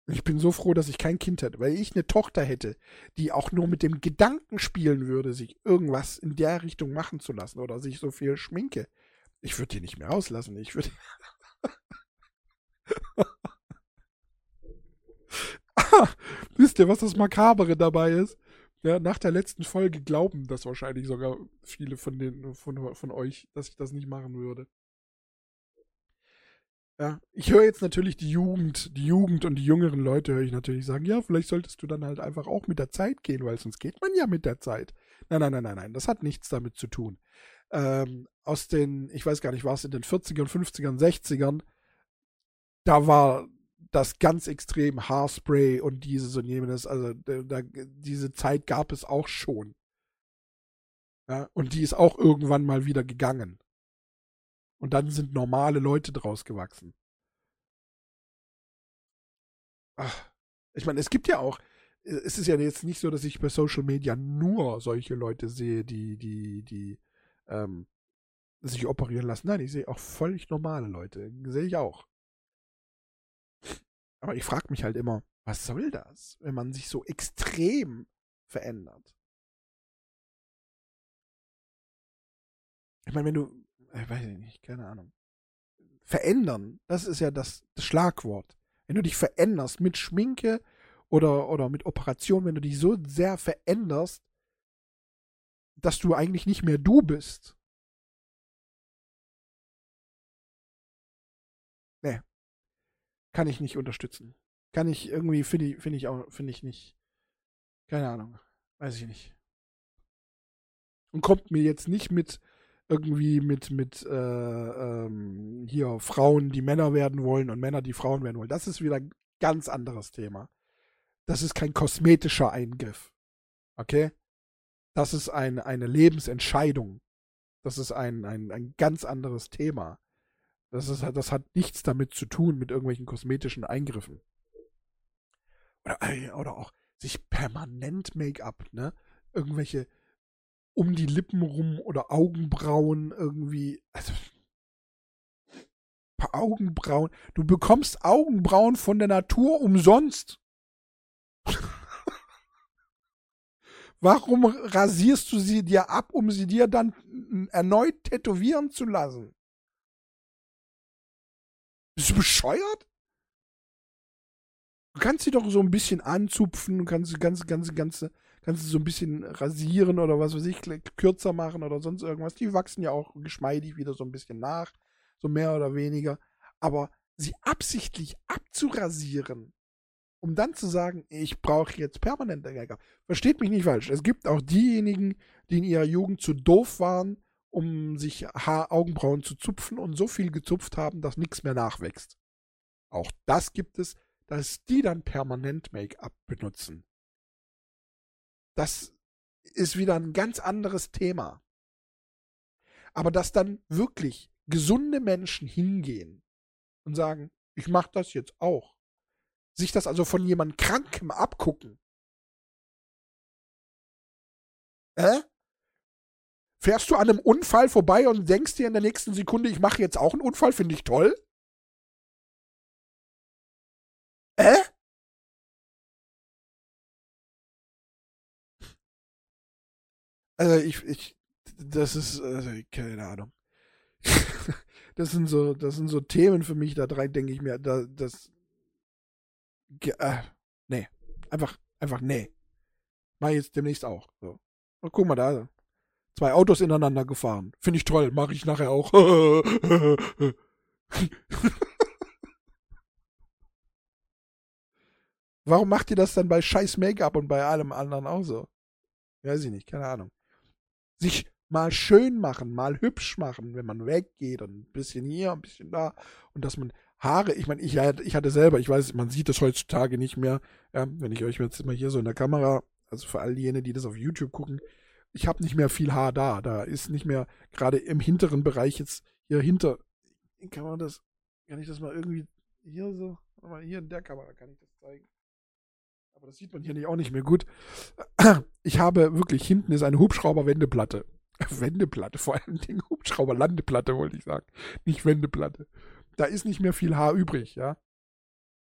Ich bin so froh, dass ich kein Kind hätte, weil ich eine Tochter hätte, die auch nur mit dem Gedanken spielen würde, sich irgendwas in der Richtung machen zu lassen oder sich so viel schminke. Ich würde die nicht mehr auslassen. Ich würde. wisst ihr, was das Makabere dabei ist? Ja, nach der letzten Folge glauben das wahrscheinlich sogar viele von, den, von, von euch, dass ich das nicht machen würde. Ja, ich höre jetzt natürlich die Jugend, die Jugend und die jüngeren Leute höre ich natürlich sagen, ja, vielleicht solltest du dann halt einfach auch mit der Zeit gehen, weil sonst geht man ja mit der Zeit. Nein, nein, nein, nein, nein, das hat nichts damit zu tun. Ähm, aus den, ich weiß gar nicht, war es in den 40ern, 50ern, 60ern, da war das ganz extrem Haarspray und dieses und jenes, also da, diese Zeit gab es auch schon. Ja, und die ist auch irgendwann mal wieder gegangen. Und dann sind normale Leute draus gewachsen. Ach, ich meine, es gibt ja auch, es ist ja jetzt nicht so, dass ich bei Social Media nur solche Leute sehe, die, die, die ähm, sich operieren lassen. Nein, ich sehe auch völlig normale Leute. Sehe ich auch. Aber ich frage mich halt immer, was soll das, wenn man sich so extrem verändert? Ich meine, wenn du, ich weiß nicht, keine Ahnung. Verändern, das ist ja das, das Schlagwort. Wenn du dich veränderst mit Schminke oder, oder mit Operation, wenn du dich so sehr veränderst, dass du eigentlich nicht mehr du bist. Nee. Kann ich nicht unterstützen. Kann ich irgendwie, finde ich, finde ich auch, finde ich nicht. Keine Ahnung. Weiß ich nicht. Und kommt mir jetzt nicht mit irgendwie mit, mit äh, ähm, hier Frauen, die Männer werden wollen und Männer, die Frauen werden wollen. Das ist wieder ein ganz anderes Thema. Das ist kein kosmetischer Eingriff. Okay? Das ist ein, eine Lebensentscheidung. Das ist ein, ein, ein ganz anderes Thema. Das, ist, das hat nichts damit zu tun mit irgendwelchen kosmetischen Eingriffen. Oder, oder auch sich permanent Make-up, ne? Irgendwelche um die Lippen rum oder Augenbrauen irgendwie. Also, Augenbrauen. Du bekommst Augenbrauen von der Natur umsonst. Warum rasierst du sie dir ab, um sie dir dann erneut tätowieren zu lassen? Bist du bescheuert? Du kannst sie doch so ein bisschen anzupfen, kannst ganz, ganz, ganz, kannst sie so ein bisschen rasieren oder was weiß ich, kürzer machen oder sonst irgendwas. Die wachsen ja auch geschmeidig wieder so ein bisschen nach, so mehr oder weniger. Aber sie absichtlich abzurasieren, um dann zu sagen, ich brauche jetzt permanente Geiger. Versteht mich nicht falsch. Es gibt auch diejenigen, die in ihrer Jugend zu doof waren, um sich Haar Augenbrauen zu zupfen und so viel gezupft haben, dass nichts mehr nachwächst. Auch das gibt es, dass die dann permanent Make-up benutzen. Das ist wieder ein ganz anderes Thema. Aber dass dann wirklich gesunde Menschen hingehen und sagen, ich mache das jetzt auch. Sich das also von jemand Krankem abgucken. Äh? Fährst du an einem Unfall vorbei und denkst dir in der nächsten Sekunde, ich mache jetzt auch einen Unfall, finde ich toll? Äh? Also ich, ich, das ist, also, keine Ahnung. das sind so, das sind so Themen für mich, da drei denke ich mir, da, das, äh, nee, einfach, einfach nee. Mach ich jetzt demnächst auch. So. Und guck mal da, Zwei Autos ineinander gefahren. Finde ich toll, mache ich nachher auch. Warum macht ihr das dann bei scheiß Make-up und bei allem anderen auch so? Weiß ich nicht, keine Ahnung. Sich mal schön machen, mal hübsch machen, wenn man weggeht und ein bisschen hier, ein bisschen da und dass man Haare, ich meine, ich, ich hatte selber, ich weiß, man sieht das heutzutage nicht mehr, ja, wenn ich euch jetzt mal hier so in der Kamera, also für all jene, die das auf YouTube gucken, ich habe nicht mehr viel Haar da. Da ist nicht mehr gerade im hinteren Bereich jetzt hier hinter. Kann man das, kann ich das mal irgendwie hier so, mal hier in der Kamera kann ich das zeigen. Aber das sieht man hier nicht, auch nicht mehr gut. Ich habe wirklich, hinten ist eine Hubschrauber-Wendeplatte. Wendeplatte, vor allem Dingen Hubschrauber-Landeplatte, wollte ich sagen. Nicht Wendeplatte. Da ist nicht mehr viel Haar übrig, ja.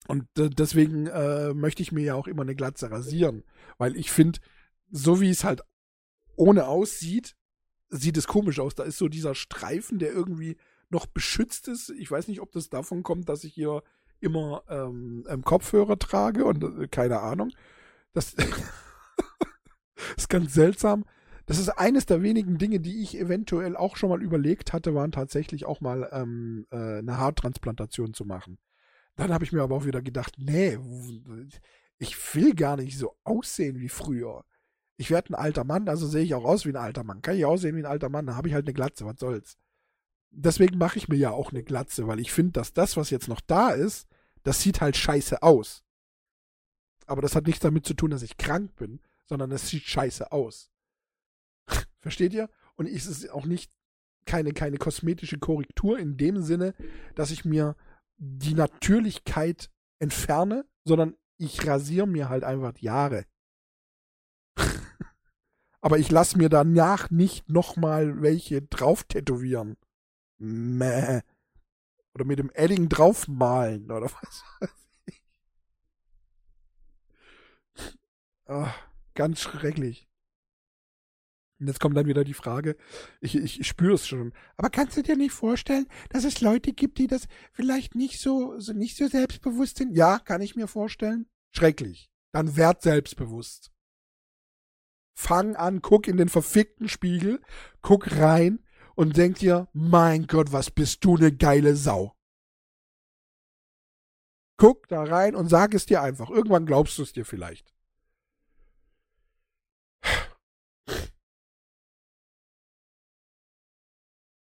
Und deswegen äh, möchte ich mir ja auch immer eine Glatze rasieren. Weil ich finde, so wie es halt ohne aussieht, sieht es komisch aus. Da ist so dieser Streifen, der irgendwie noch beschützt ist. Ich weiß nicht, ob das davon kommt, dass ich hier immer ähm, Kopfhörer trage und äh, keine Ahnung. Das ist ganz seltsam. Das ist eines der wenigen Dinge, die ich eventuell auch schon mal überlegt hatte, waren tatsächlich auch mal ähm, äh, eine Haartransplantation zu machen. Dann habe ich mir aber auch wieder gedacht, nee, ich will gar nicht so aussehen wie früher ich werde ein alter Mann, also sehe ich auch aus wie ein alter Mann. Kann ich aussehen wie ein alter Mann, dann habe ich halt eine Glatze, was soll's. Deswegen mache ich mir ja auch eine Glatze, weil ich finde, dass das, was jetzt noch da ist, das sieht halt scheiße aus. Aber das hat nichts damit zu tun, dass ich krank bin, sondern es sieht scheiße aus. Versteht ihr? Und es ist auch nicht keine, keine kosmetische Korrektur in dem Sinne, dass ich mir die Natürlichkeit entferne, sondern ich rasiere mir halt einfach die Haare aber ich lasse mir danach nicht nochmal welche drauf tätowieren. Mäh. Oder mit dem Edding draufmalen oder was weiß ich. Oh, ganz schrecklich. Und jetzt kommt dann wieder die Frage, ich, ich, ich spüre es schon. Aber kannst du dir nicht vorstellen, dass es Leute gibt, die das vielleicht nicht so, so nicht so selbstbewusst sind? Ja, kann ich mir vorstellen. Schrecklich. Dann werd selbstbewusst. fang an, guck in den verfickten Spiegel, guck rein und denk dir, mein Gott, was bist du eine geile Sau. Guck da rein und sag es dir einfach. Irgendwann glaubst du es dir vielleicht.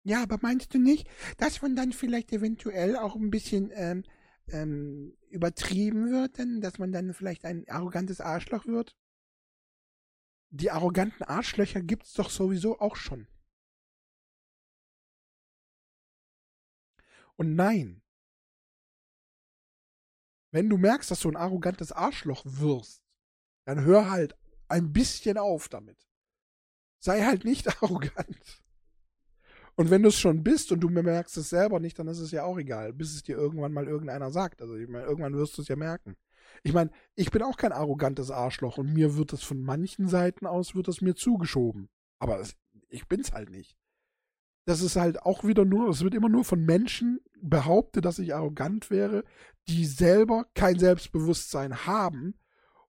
Ja, aber meinst du nicht, dass man dann vielleicht eventuell auch ein bisschen ähm, ähm, übertrieben wird, denn dass man dann vielleicht ein arrogantes Arschloch wird? Die arroganten Arschlöcher gibt's doch sowieso auch schon. Und nein, wenn du merkst, dass du ein arrogantes Arschloch wirst, dann hör halt ein bisschen auf damit. Sei halt nicht arrogant. Und wenn du es schon bist und du merkst es selber nicht, dann ist es ja auch egal, bis es dir irgendwann mal irgendeiner sagt. Also ich meine, irgendwann wirst du es ja merken. Ich meine, ich bin auch kein arrogantes Arschloch und mir wird es von manchen Seiten aus wird es mir zugeschoben. Aber ich bin's halt nicht. Das ist halt auch wieder nur, es wird immer nur von Menschen behauptet, dass ich arrogant wäre, die selber kein Selbstbewusstsein haben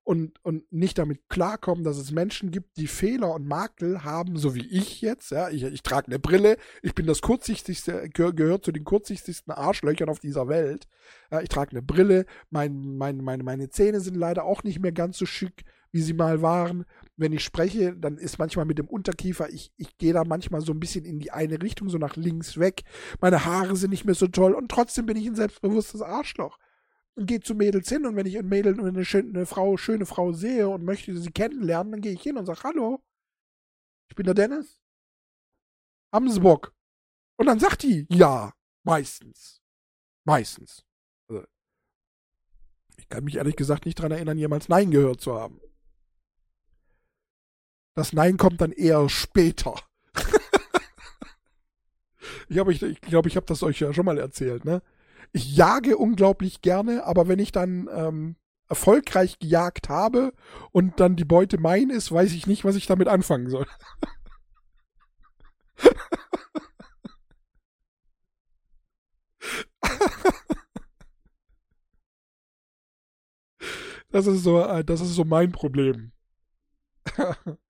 und, und nicht damit klarkommen, dass es Menschen gibt, die Fehler und Makel haben, so wie ich jetzt. Ja, ich, ich trage eine Brille, ich bin das kurzsichtigste, gehör, gehört zu den kurzsichtigsten Arschlöchern auf dieser Welt. Ja, ich trage eine Brille, mein, mein, meine, meine Zähne sind leider auch nicht mehr ganz so schick, wie sie mal waren. Wenn ich spreche, dann ist manchmal mit dem Unterkiefer, ich, ich gehe da manchmal so ein bisschen in die eine Richtung, so nach links weg. Meine Haare sind nicht mehr so toll und trotzdem bin ich ein selbstbewusstes Arschloch und gehe zu Mädels hin und wenn ich ein Mädel eine, schöne, eine Frau, schöne Frau sehe und möchte sie kennenlernen, dann gehe ich hin und sage, hallo, ich bin der Dennis. Haben Sie Bock? Und dann sagt die, ja, meistens. Meistens. Also, ich kann mich ehrlich gesagt nicht daran erinnern, jemals Nein gehört zu haben. Das Nein kommt dann eher später. ich glaube, ich, ich, glaub, ich habe das euch ja schon mal erzählt, ne? ich jage unglaublich gerne, aber wenn ich dann ähm, erfolgreich gejagt habe und dann die Beute mein ist, weiß ich nicht, was ich damit anfangen soll. das ist so, äh, das ist so mein Problem.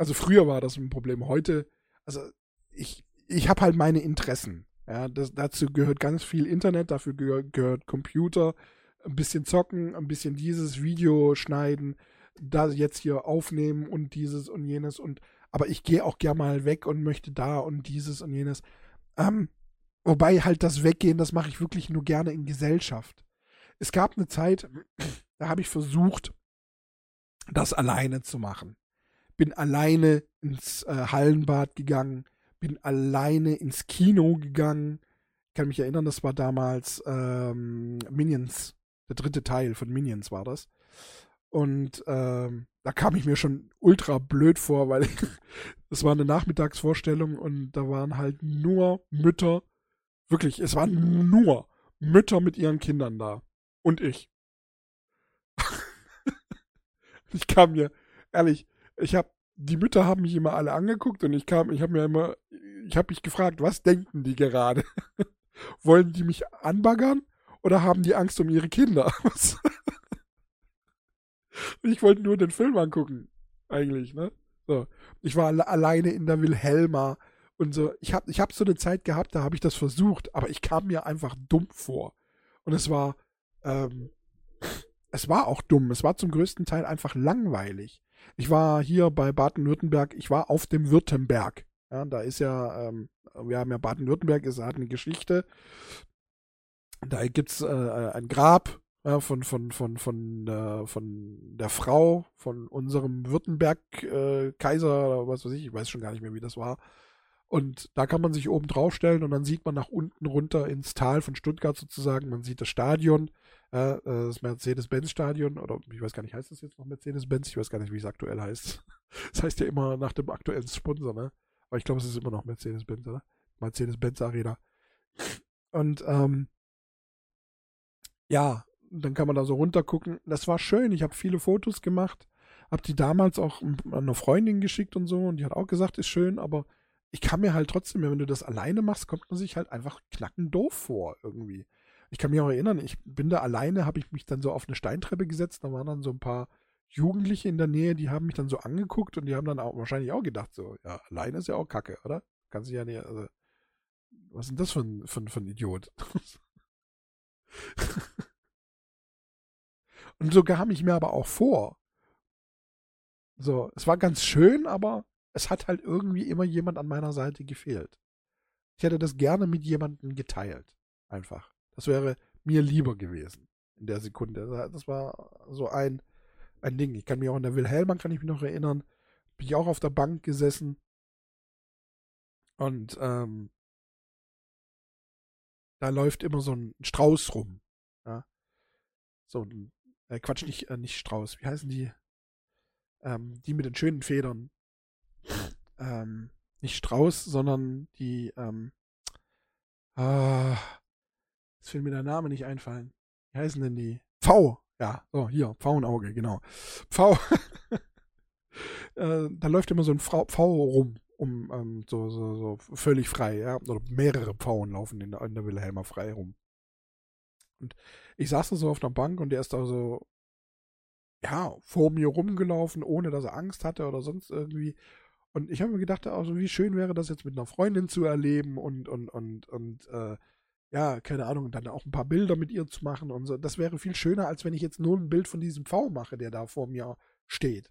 also früher war das ein Problem. Heute, also ich, ich habe halt meine Interessen. Ja, das, dazu gehört ganz viel Internet, dafür gehört, gehört Computer, ein bisschen zocken, ein bisschen dieses Video schneiden, da jetzt hier aufnehmen und dieses und jenes und aber ich gehe auch gern mal weg und möchte da und dieses und jenes. Ähm, wobei halt das Weggehen, das mache ich wirklich nur gerne in Gesellschaft. Es gab eine Zeit, da habe ich versucht, das alleine zu machen. Bin alleine ins äh, Hallenbad gegangen, bin alleine ins Kino gegangen. Ich kann mich erinnern, das war damals ähm, Minions, der dritte Teil von Minions war das. Und ähm, da kam ich mir schon ultra blöd vor, weil es war eine Nachmittagsvorstellung und da waren halt nur Mütter, wirklich, es waren nur Mütter mit ihren Kindern da. Und ich. ich kam mir, ehrlich, ich habe die Mütter haben mich immer alle angeguckt und ich kam, ich habe mir immer, ich habe mich gefragt, was denken die gerade? Wollen die mich anbaggern oder haben die Angst um ihre Kinder? ich wollte nur den Film angucken, eigentlich, ne? So. Ich war alle, alleine in der Wilhelma und so. Ich habe ich hab so eine Zeit gehabt, da habe ich das versucht, aber ich kam mir einfach dumm vor. Und es war, ähm, es war auch dumm. Es war zum größten Teil einfach langweilig. Ich war hier bei Baden-Württemberg, ich war auf dem Württemberg. Ja, da ist ja, ähm, wir haben ja Baden-Württemberg, es hat eine Geschichte. Da gibt es äh, ein Grab ja, von, von, von, von, äh, von der Frau von unserem Württemberg-Kaiser äh, oder was weiß ich, ich weiß schon gar nicht mehr, wie das war. Und da kann man sich oben draufstellen und dann sieht man nach unten runter ins Tal von Stuttgart sozusagen. Man sieht das Stadion äh, das Mercedes-Benz-Stadion, oder ich weiß gar nicht, heißt das jetzt noch Mercedes-Benz? Ich weiß gar nicht, wie es aktuell heißt. Das heißt ja immer nach dem aktuellen Sponsor, ne? Aber ich glaube, es ist immer noch Mercedes-Benz, oder? Mercedes-Benz Arena. Und ähm, ja, dann kann man da so runtergucken. Das war schön. Ich habe viele Fotos gemacht, habe die damals auch an eine Freundin geschickt und so und die hat auch gesagt, ist schön, aber ich kann mir halt trotzdem, wenn du das alleine machst, kommt man sich halt einfach knacken doof vor irgendwie. Ich kann mich auch erinnern, ich bin da alleine, habe ich mich dann so auf eine Steintreppe gesetzt, da waren dann so ein paar Jugendliche in der Nähe, die haben mich dann so angeguckt und die haben dann auch wahrscheinlich auch gedacht, so, ja, alleine ist ja auch Kacke, oder? Kann sich ja nicht, also, was ist denn das für ein, für, für ein Idiot? und so kam ich mir aber auch vor. So, es war ganz schön, aber es hat halt irgendwie immer jemand an meiner Seite gefehlt. Ich hätte das gerne mit jemandem geteilt. Einfach. Das wäre mir lieber gewesen in der Sekunde. Das war so ein, ein Ding. Ich kann mich auch an der Wilhelma, kann ich mich noch erinnern. Bin ich auch auf der Bank gesessen. Und ähm, da läuft immer so ein Strauß rum. Ja? So ein, äh, Quatsch, nicht, äh, nicht Strauß. Wie heißen die? Ähm, die mit den schönen Federn. Ähm, nicht Strauß, sondern die, ähm, ah, jetzt will mir der Name nicht einfallen. Wie heißen denn die? V. Ja, so, hier, Pfauenauge, genau. Pfau. äh, da läuft immer so ein Pfau, rum, um ähm, so, so, so völlig frei, ja. Oder mehrere Pfauen laufen in der, in der Wilhelmer frei rum. Und ich saß da so auf einer Bank und der ist da so, ja, vor mir rumgelaufen, ohne dass er Angst hatte oder sonst irgendwie. Und ich habe mir gedacht, also wie schön wäre das jetzt mit einer Freundin zu erleben und, und, und, und, äh, ja, keine Ahnung, dann auch ein paar Bilder mit ihr zu machen und so. Das wäre viel schöner, als wenn ich jetzt nur ein Bild von diesem V mache, der da vor mir steht.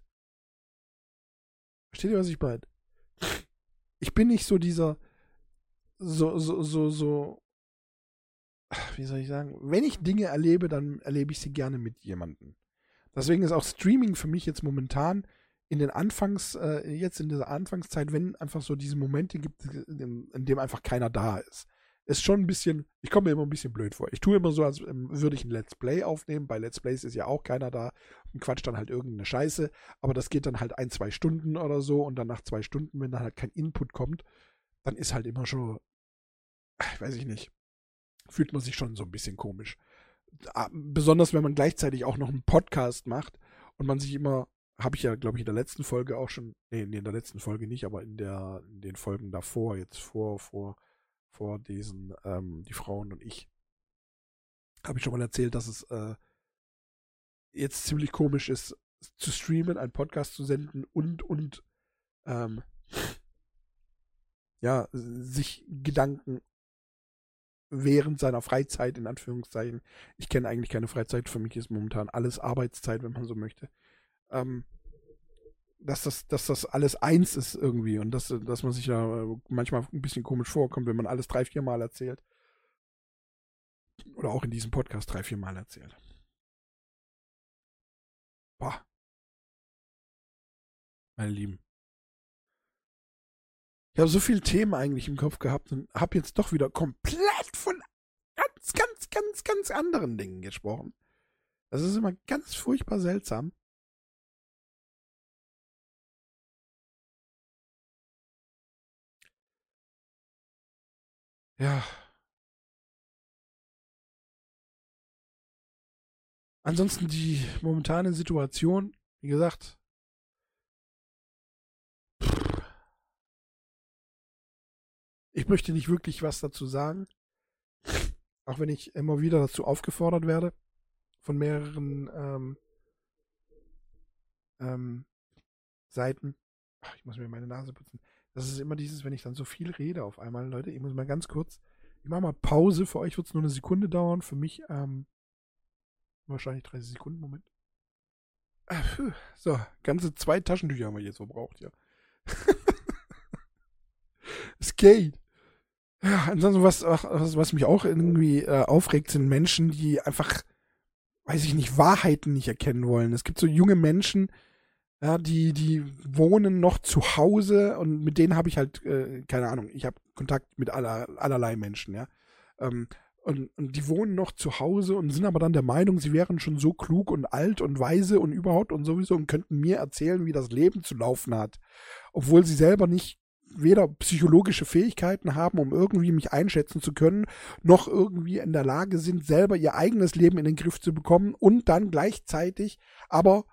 Versteht ihr, was ich meine? Ich bin nicht so dieser, so, so, so, so, wie soll ich sagen? Wenn ich Dinge erlebe, dann erlebe ich sie gerne mit jemandem. Deswegen ist auch Streaming für mich jetzt momentan in den Anfangs, äh, jetzt in dieser Anfangszeit, wenn einfach so diese Momente gibt, in, in dem einfach keiner da ist ist schon ein bisschen, ich komme mir immer ein bisschen blöd vor. Ich tue immer so, als ähm, würde ich ein Let's Play aufnehmen. Bei Let's Plays ist ja auch keiner da und quatscht dann halt irgendeine Scheiße. Aber das geht dann halt ein, zwei Stunden oder so und dann nach zwei Stunden, wenn dann halt kein Input kommt, dann ist halt immer schon, weiß ich nicht, fühlt man sich schon so ein bisschen komisch. Ah, besonders wenn man gleichzeitig auch noch einen Podcast macht und man sich immer, habe ich ja, glaube ich, in der letzten Folge auch schon, nee, in der letzten Folge nicht, aber in der, in den Folgen davor, jetzt vor, vor, vor diesen, ähm, die Frauen und ich, habe ich schon mal erzählt, dass es äh, jetzt ziemlich komisch ist, zu streamen, einen Podcast zu senden und, und, ähm, ja, sich Gedanken während seiner Freizeit, in Anführungszeichen, ich kenne eigentlich keine Freizeit, für mich ist momentan alles Arbeitszeit, wenn man so möchte, ähm, dass das, dass das alles eins ist irgendwie und dass, dass man sich ja manchmal ein bisschen komisch vorkommt, wenn man alles drei, vier Mal erzählt. Oder auch in diesem Podcast drei, vier Mal erzählt. Boah. Meine Lieben. Ich habe so viele Themen eigentlich im Kopf gehabt und habe jetzt doch wieder komplett von ganz, ganz, ganz, ganz anderen Dingen gesprochen. Das ist immer ganz furchtbar seltsam. Ja. Ansonsten die momentane Situation, wie gesagt, ich möchte nicht wirklich was dazu sagen, auch wenn ich immer wieder dazu aufgefordert werde von mehreren ähm, ähm, Seiten. Ach, ich muss mir meine Nase putzen. Das ist immer dieses, wenn ich dann so viel rede auf einmal, Leute, ich muss mal ganz kurz, ich mache mal Pause, für euch wird es nur eine Sekunde dauern, für mich ähm, wahrscheinlich 30 Sekunden, Moment. Ah, so, ganze zwei Taschentücher haben wir jetzt verbraucht, ja. es geht. Ja, ansonsten, was, was, was mich auch irgendwie äh, aufregt, sind Menschen, die einfach, weiß ich nicht, Wahrheiten nicht erkennen wollen. Es gibt so junge Menschen, ja, die, die wohnen noch zu Hause und mit denen habe ich halt, äh, keine Ahnung, ich habe Kontakt mit aller, allerlei Menschen, ja. Ähm, und, und die wohnen noch zu Hause und sind aber dann der Meinung, sie wären schon so klug und alt und weise und überhaupt und sowieso und könnten mir erzählen, wie das Leben zu laufen hat. Obwohl sie selber nicht weder psychologische Fähigkeiten haben, um irgendwie mich einschätzen zu können, noch irgendwie in der Lage sind, selber ihr eigenes Leben in den Griff zu bekommen und dann gleichzeitig aber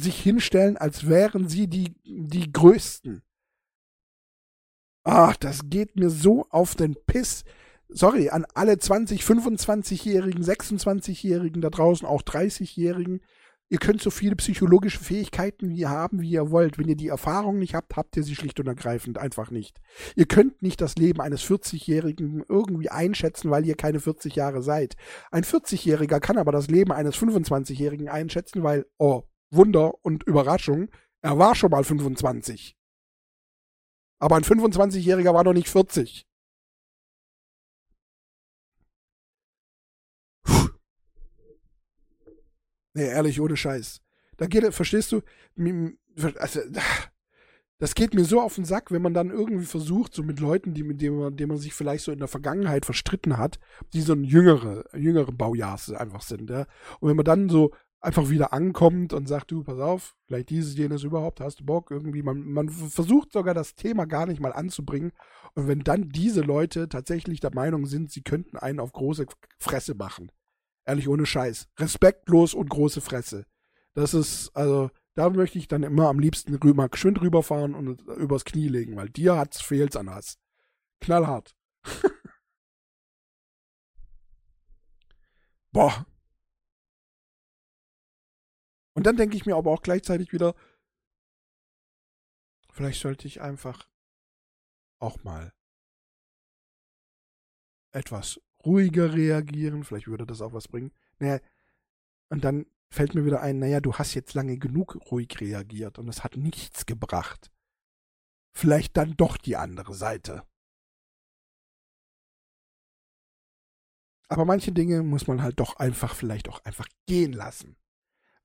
sich hinstellen, als wären sie die, die Größten. Ach, das geht mir so auf den Piss. Sorry, an alle 20, 25-Jährigen, 26-Jährigen da draußen, auch 30-Jährigen. Ihr könnt so viele psychologische Fähigkeiten wie ihr haben, wie ihr wollt. Wenn ihr die Erfahrung nicht habt, habt ihr sie schlicht und ergreifend einfach nicht. Ihr könnt nicht das Leben eines 40-Jährigen irgendwie einschätzen, weil ihr keine 40 Jahre seid. Ein 40-Jähriger kann aber das Leben eines 25-Jährigen einschätzen, weil, oh, Wunder und Überraschung, er war schon mal 25. Aber ein 25-Jähriger war noch nicht 40. Nee, ehrlich, ohne Scheiß. Da geht, verstehst du, also, das geht mir so auf den Sack, wenn man dann irgendwie versucht, so mit Leuten, die mit denen man, denen man sich vielleicht so in der Vergangenheit verstritten hat, die so ein jüngere, jüngere Baujahrs einfach sind, ja. Und wenn man dann so einfach wieder ankommt und sagt, du, pass auf, vielleicht dieses, jenes überhaupt, hast du Bock, irgendwie, man, man versucht sogar das Thema gar nicht mal anzubringen. Und wenn dann diese Leute tatsächlich der Meinung sind, sie könnten einen auf große Fresse machen, Ehrlich ohne Scheiß. Respektlos und große Fresse. Das ist, also, da möchte ich dann immer am liebsten rüber, geschwind rüberfahren und übers Knie legen, weil dir hat's fehlt's an Hass. Knallhart. Boah. Und dann denke ich mir aber auch gleichzeitig wieder, vielleicht sollte ich einfach auch mal etwas ruhiger reagieren, vielleicht würde das auch was bringen. Naja, und dann fällt mir wieder ein, naja, du hast jetzt lange genug ruhig reagiert und es hat nichts gebracht. Vielleicht dann doch die andere Seite. Aber manche Dinge muss man halt doch einfach vielleicht auch einfach gehen lassen.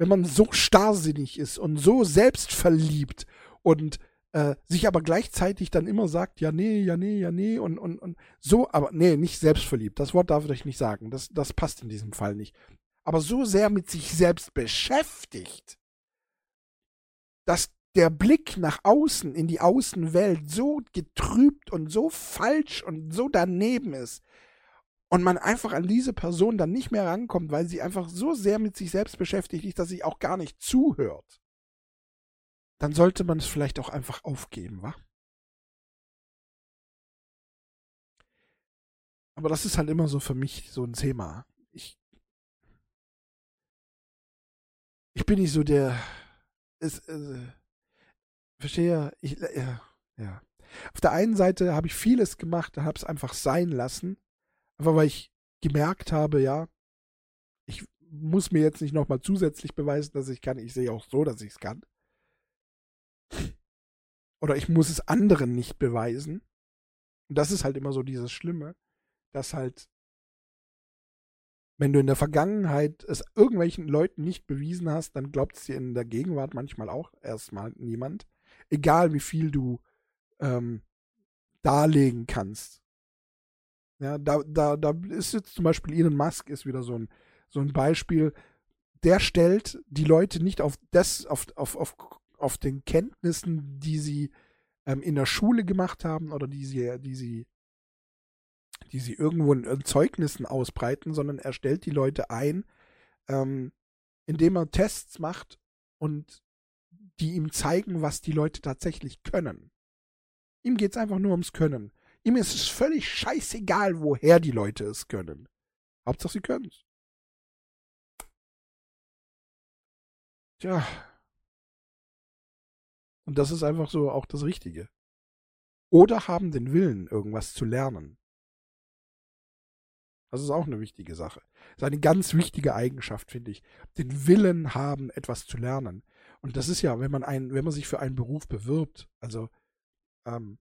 Wenn man so starrsinnig ist und so selbstverliebt und äh, sich aber gleichzeitig dann immer sagt, ja, nee, ja, nee, ja, nee, und, und, und so, aber nee, nicht selbstverliebt. Das Wort darf ich nicht sagen. Das, das passt in diesem Fall nicht. Aber so sehr mit sich selbst beschäftigt, dass der Blick nach außen in die Außenwelt so getrübt und so falsch und so daneben ist und man einfach an diese Person dann nicht mehr rankommt, weil sie einfach so sehr mit sich selbst beschäftigt ist, dass sie auch gar nicht zuhört dann sollte man es vielleicht auch einfach aufgeben, wa? Aber das ist halt immer so für mich so ein Thema. Ich, ich bin nicht so der, ist, äh, verstehe, ich, ja, ja. Auf der einen Seite habe ich vieles gemacht, habe es einfach sein lassen, einfach weil ich gemerkt habe, ja, ich muss mir jetzt nicht nochmal zusätzlich beweisen, dass ich kann. Ich sehe auch so, dass ich es kann oder ich muss es anderen nicht beweisen. Und das ist halt immer so dieses Schlimme, dass halt, wenn du in der Vergangenheit es irgendwelchen Leuten nicht bewiesen hast, dann glaubt es dir in der Gegenwart manchmal auch erstmal niemand. Egal wie viel du ähm, darlegen kannst. Ja, da, da, da ist jetzt zum Beispiel Elon Musk ist wieder so ein, so ein Beispiel. Der stellt die Leute nicht auf das, auf, auf, auf auf den Kenntnissen, die sie ähm, in der Schule gemacht haben oder die sie, die sie, die sie irgendwo in Zeugnissen ausbreiten, sondern er stellt die Leute ein, ähm, indem er Tests macht und die ihm zeigen, was die Leute tatsächlich können. Ihm geht es einfach nur ums Können. Ihm ist es völlig scheißegal, woher die Leute es können. Hauptsache, sie können es. Tja, und das ist einfach so auch das Richtige. Oder haben den Willen, irgendwas zu lernen. Das ist auch eine wichtige Sache. Das ist eine ganz wichtige Eigenschaft, finde ich. Den Willen haben, etwas zu lernen. Und das ist ja, wenn man ein, wenn man sich für einen Beruf bewirbt, also, ähm,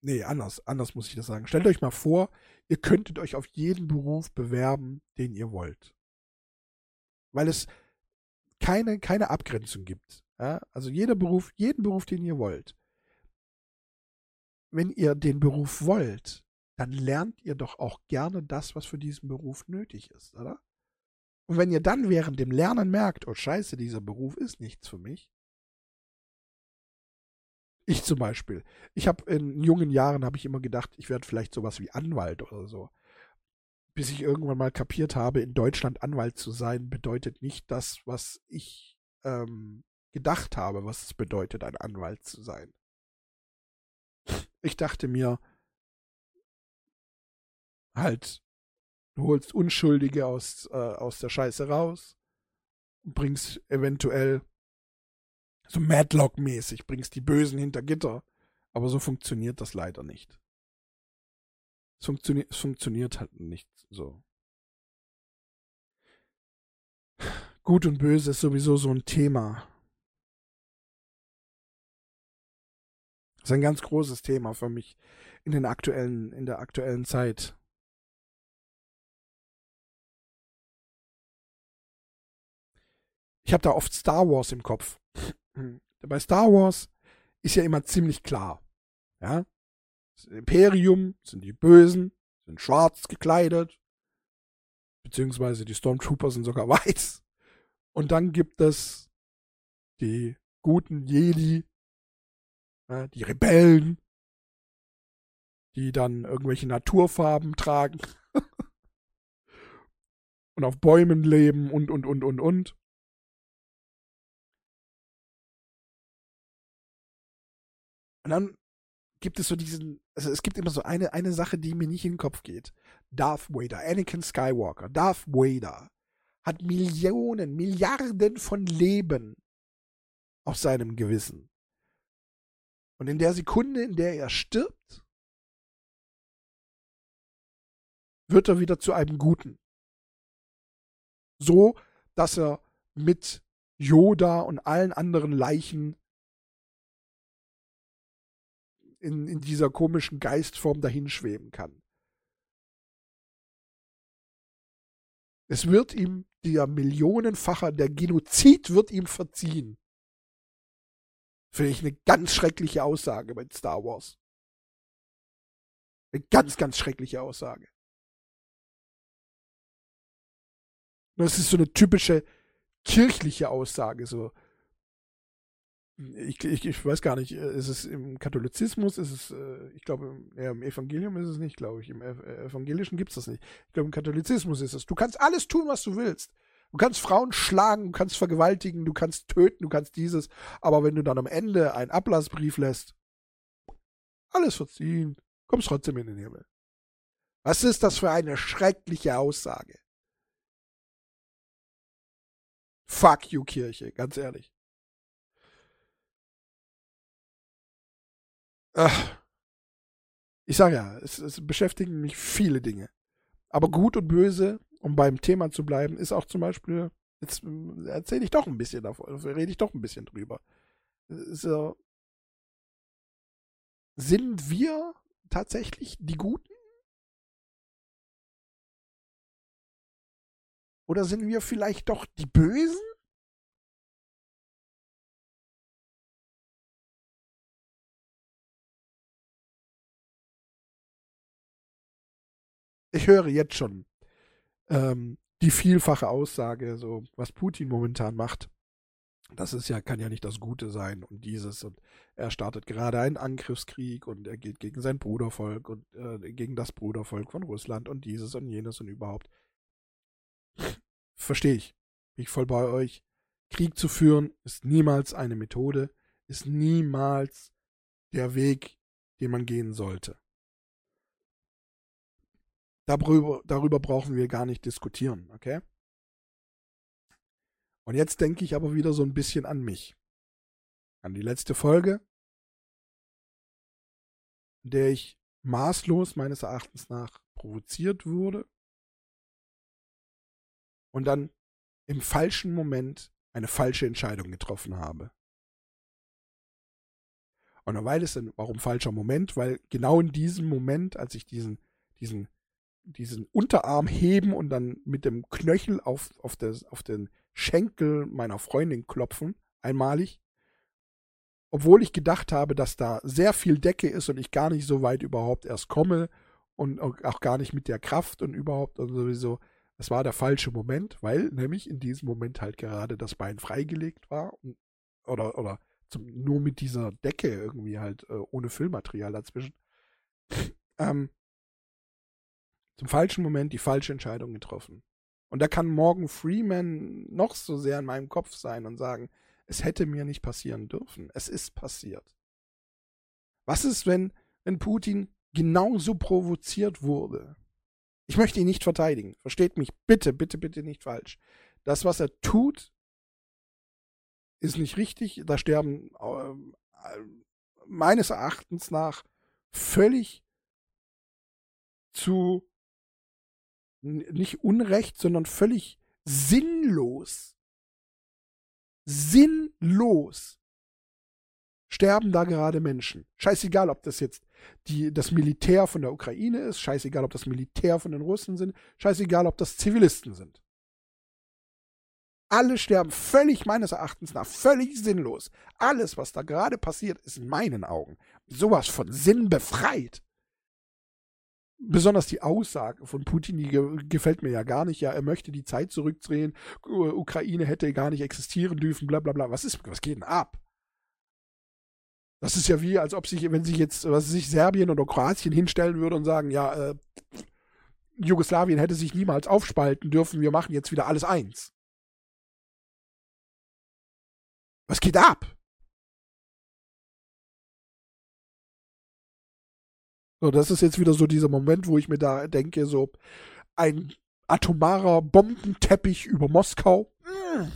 nee, anders, anders muss ich das sagen. Stellt euch mal vor, ihr könntet euch auf jeden Beruf bewerben, den ihr wollt. Weil es keine, keine Abgrenzung gibt. Ja, also jeder Beruf, jeden Beruf, den ihr wollt. Wenn ihr den Beruf wollt, dann lernt ihr doch auch gerne das, was für diesen Beruf nötig ist, oder? Und wenn ihr dann während dem Lernen merkt, oh scheiße, dieser Beruf ist nichts für mich. Ich zum Beispiel. Ich habe in jungen Jahren habe ich immer gedacht, ich werde vielleicht sowas wie Anwalt oder so. Bis ich irgendwann mal kapiert habe, in Deutschland Anwalt zu sein, bedeutet nicht das, was ich ähm, gedacht habe, was es bedeutet, ein Anwalt zu sein. Ich dachte mir, halt, du holst Unschuldige aus, äh, aus der Scheiße raus, bringst eventuell so Madlock-mäßig, bringst die Bösen hinter Gitter. Aber so funktioniert das leider nicht. Es, funktio es funktioniert halt nicht so. Gut und Böse ist sowieso so ein Thema. Das ist ein ganz großes Thema für mich in den aktuellen, in der aktuellen Zeit. Ich habe da oft Star Wars im Kopf. Bei Star Wars ist ja immer ziemlich klar. Ja? Das Imperium sind die Bösen, sind schwarz gekleidet, beziehungsweise die Stormtrooper sind sogar weiß. Und dann gibt es die guten Jedi, ja, die Rebellen, die dann irgendwelche Naturfarben tragen und auf Bäumen leben und, und, und, und, und. Und dann gibt es so diesen, also es gibt immer so eine, eine Sache, die mir nicht in den Kopf geht. Darth Vader, Anakin Skywalker, Darth Vader hat Millionen, Milliarden von Leben auf seinem Gewissen. Und in der Sekunde, in der er stirbt, wird er wieder zu einem Guten. So, dass er mit Yoda und allen anderen Leichen in, in dieser komischen Geistform dahinschweben kann. Es wird ihm, der millionenfacher, der Genozid wird ihm verziehen. Finde ich eine ganz schreckliche Aussage bei Star Wars. Eine ganz, ganz schreckliche Aussage. Das ist so eine typische kirchliche Aussage, so ich, ich, ich weiß gar nicht, äh, ist es im Katholizismus, ist es, äh, ich glaube, im, Evangelium ist es nicht, glaube ich. Im äh, Evangelischen gibt es das nicht. Ich glaube, im Katholizismus ist es. Du kannst alles tun, was du willst. Du kannst Frauen schlagen, du kannst vergewaltigen, du kannst töten, du kannst dieses. Aber wenn du dann am Ende einen Ablassbrief lässt, alles verziehen, kommst trotzdem in den Himmel. Was ist das für eine schreckliche Aussage? Fuck you, Kirche, ganz ehrlich. Ach, ich sage ja, es, es beschäftigen mich viele Dinge. Aber gut und böse, um beim Thema zu bleiben, ist auch zum Beispiel, jetzt äh, erzähle ich doch ein bisschen davon, rede ich doch ein bisschen drüber. So, sind wir tatsächlich die Guten? Oder sind wir vielleicht doch die Bösen? Ich höre jetzt schon ähm, die vielfache Aussage, so was Putin momentan macht. Das ist ja, kann ja nicht das Gute sein und dieses und er startet gerade einen Angriffskrieg und er geht gegen sein Brudervolk und äh, gegen das Brudervolk von Russland und dieses und jenes und überhaupt. Verstehe ich. Bin ich voll bei euch. Krieg zu führen ist niemals eine Methode, ist niemals der Weg, den man gehen sollte. Darüber, darüber brauchen wir gar nicht diskutieren, okay? Und jetzt denke ich aber wieder so ein bisschen an mich. An die letzte Folge, in der ich maßlos meines Erachtens nach provoziert wurde und dann im falschen Moment eine falsche Entscheidung getroffen habe. Und weil es denn, warum falscher Moment? Weil genau in diesem Moment, als ich diesen, diesen diesen Unterarm heben und dann mit dem Knöchel auf, auf, das, auf den Schenkel meiner Freundin klopfen, einmalig. Obwohl ich gedacht habe, dass da sehr viel Decke ist und ich gar nicht so weit überhaupt erst komme und auch gar nicht mit der Kraft und überhaupt und sowieso. Das war der falsche Moment, weil nämlich in diesem Moment halt gerade das Bein freigelegt war und, oder, oder zum, nur mit dieser Decke irgendwie halt äh, ohne Füllmaterial dazwischen. ähm, zum falschen Moment die falsche Entscheidung getroffen. Und da kann Morgan Freeman noch so sehr in meinem Kopf sein und sagen, es hätte mir nicht passieren dürfen. Es ist passiert. Was ist, wenn, wenn Putin genauso provoziert wurde? Ich möchte ihn nicht verteidigen. Versteht mich bitte, bitte, bitte nicht falsch. Das, was er tut, ist nicht richtig. Da sterben äh, meines Erachtens nach völlig zu nicht Unrecht, sondern völlig sinnlos. Sinnlos sterben da gerade Menschen. Scheißegal, ob das jetzt die, das Militär von der Ukraine ist, scheißegal, ob das Militär von den Russen sind, scheißegal, ob das Zivilisten sind. Alle sterben völlig meines Erachtens nach, völlig sinnlos. Alles, was da gerade passiert, ist in meinen Augen sowas von Sinn befreit. Besonders die Aussage von Putin, die gefällt mir ja gar nicht. Ja, er möchte die Zeit zurückdrehen. Ukraine hätte gar nicht existieren dürfen, bla bla bla. Was ist, was geht denn ab? Das ist ja wie, als ob sich, wenn sich jetzt, was sich Serbien oder Kroatien hinstellen würde und sagen, ja, äh, Jugoslawien hätte sich niemals aufspalten dürfen, wir machen jetzt wieder alles eins. Was geht ab? So, das ist jetzt wieder so dieser Moment, wo ich mir da denke, so ein atomarer Bombenteppich über Moskau. Hm,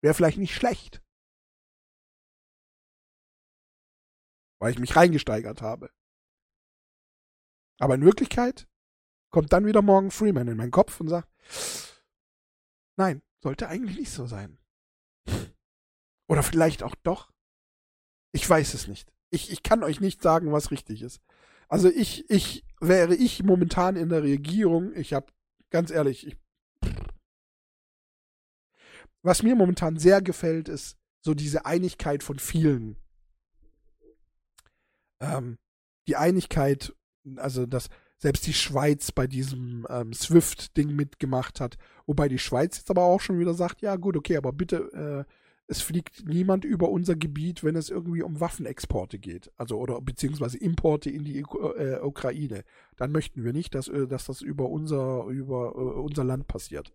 Wäre vielleicht nicht schlecht. Weil ich mich reingesteigert habe. Aber in Wirklichkeit kommt dann wieder Morgan Freeman in meinen Kopf und sagt, nein, sollte eigentlich nicht so sein. Oder vielleicht auch doch. Ich weiß es nicht. Ich, ich kann euch nicht sagen, was richtig ist. Also ich, ich, wäre ich momentan in der Regierung, ich habe, ganz ehrlich, ich, was mir momentan sehr gefällt, ist so diese Einigkeit von vielen. Ähm, die Einigkeit, also dass selbst die Schweiz bei diesem ähm, SWIFT-Ding mitgemacht hat, wobei die Schweiz jetzt aber auch schon wieder sagt, ja gut, okay, aber bitte äh, es fliegt niemand über unser Gebiet, wenn es irgendwie um Waffenexporte geht, also oder beziehungsweise Importe in die äh, Ukraine. Dann möchten wir nicht, dass, äh, dass das über unser über äh, unser Land passiert.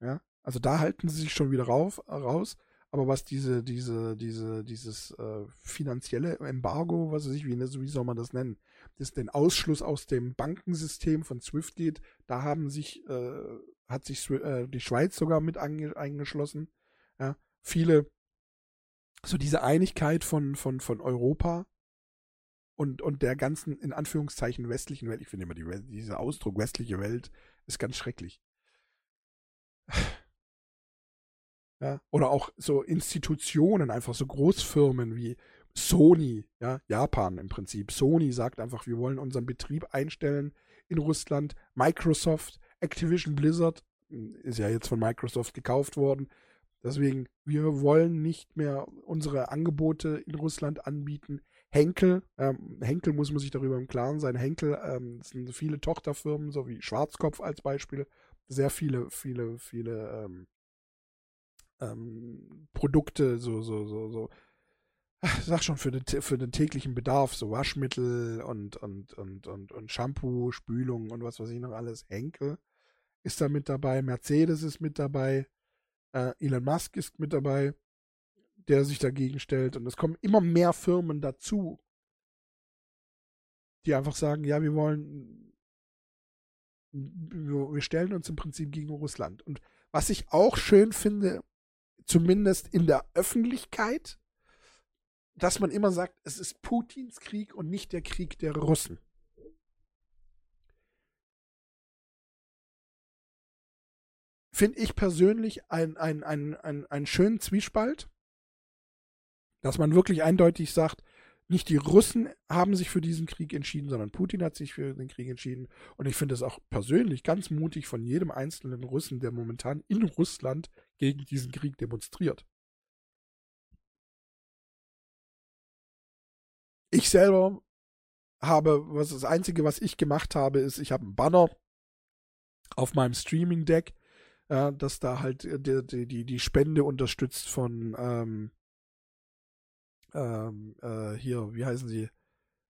Ja, also da halten sie sich schon wieder rauf, raus. Aber was diese, diese, diese, dieses äh, finanzielle Embargo, was weiß ich, wie, wie soll man das nennen, das den Ausschluss aus dem Bankensystem von SWIFT geht, da haben sich äh, hat sich äh, die Schweiz sogar mit eingeschlossen. Ja, viele, so diese Einigkeit von, von, von Europa und, und der ganzen, in Anführungszeichen, westlichen Welt. Ich finde immer, die, dieser Ausdruck westliche Welt ist ganz schrecklich. Ja, oder auch so Institutionen, einfach so Großfirmen wie Sony, ja, Japan im Prinzip. Sony sagt einfach, wir wollen unseren Betrieb einstellen in Russland. Microsoft Activision Blizzard hm, ist ja jetzt von Microsoft gekauft worden. Deswegen, wir wollen nicht mehr unsere Angebote in Russland anbieten. Henkel, ähm, Henkel muss man sich darüber im Klaren sein. Henkel ähm, sind viele Tochterfirmen, so wie Schwarzkopf als Beispiel. Sehr viele, viele, viele ähm, ähm Produkte, so, so, so, so, ach, sag schon, für den, für den täglichen Bedarf, so Waschmittel und, und, und, und, und Shampoo, Spülung und was weiß ich noch alles. Henkel ist da mit dabei, Mercedes ist mit dabei, äh, Elon Musk ist mit dabei, der sich dagegen stellt. Und es kommen immer mehr Firmen dazu, die einfach sagen, ja, wir wollen, wir stellen uns im Prinzip gegen Russland. Und was ich auch schön finde, zumindest in der Öffentlichkeit, dass man immer sagt, es ist Putins Krieg und nicht der Krieg der Russen. Finde ich persönlich einen ein, ein, ein, ein schönen Zwiespalt, dass man wirklich eindeutig sagt, nicht die Russen haben sich für diesen Krieg entschieden, sondern Putin hat sich für den Krieg entschieden. Und ich finde es auch persönlich ganz mutig von jedem einzelnen Russen, der momentan in Russland gegen diesen Krieg demonstriert. Ich selber habe, was das Einzige, was ich gemacht habe, ist, ich habe einen Banner auf meinem Streaming-Deck ja, dass da halt äh, die, die, die Spende unterstützt von ähm, ähm, äh, hier, wie heißen sie?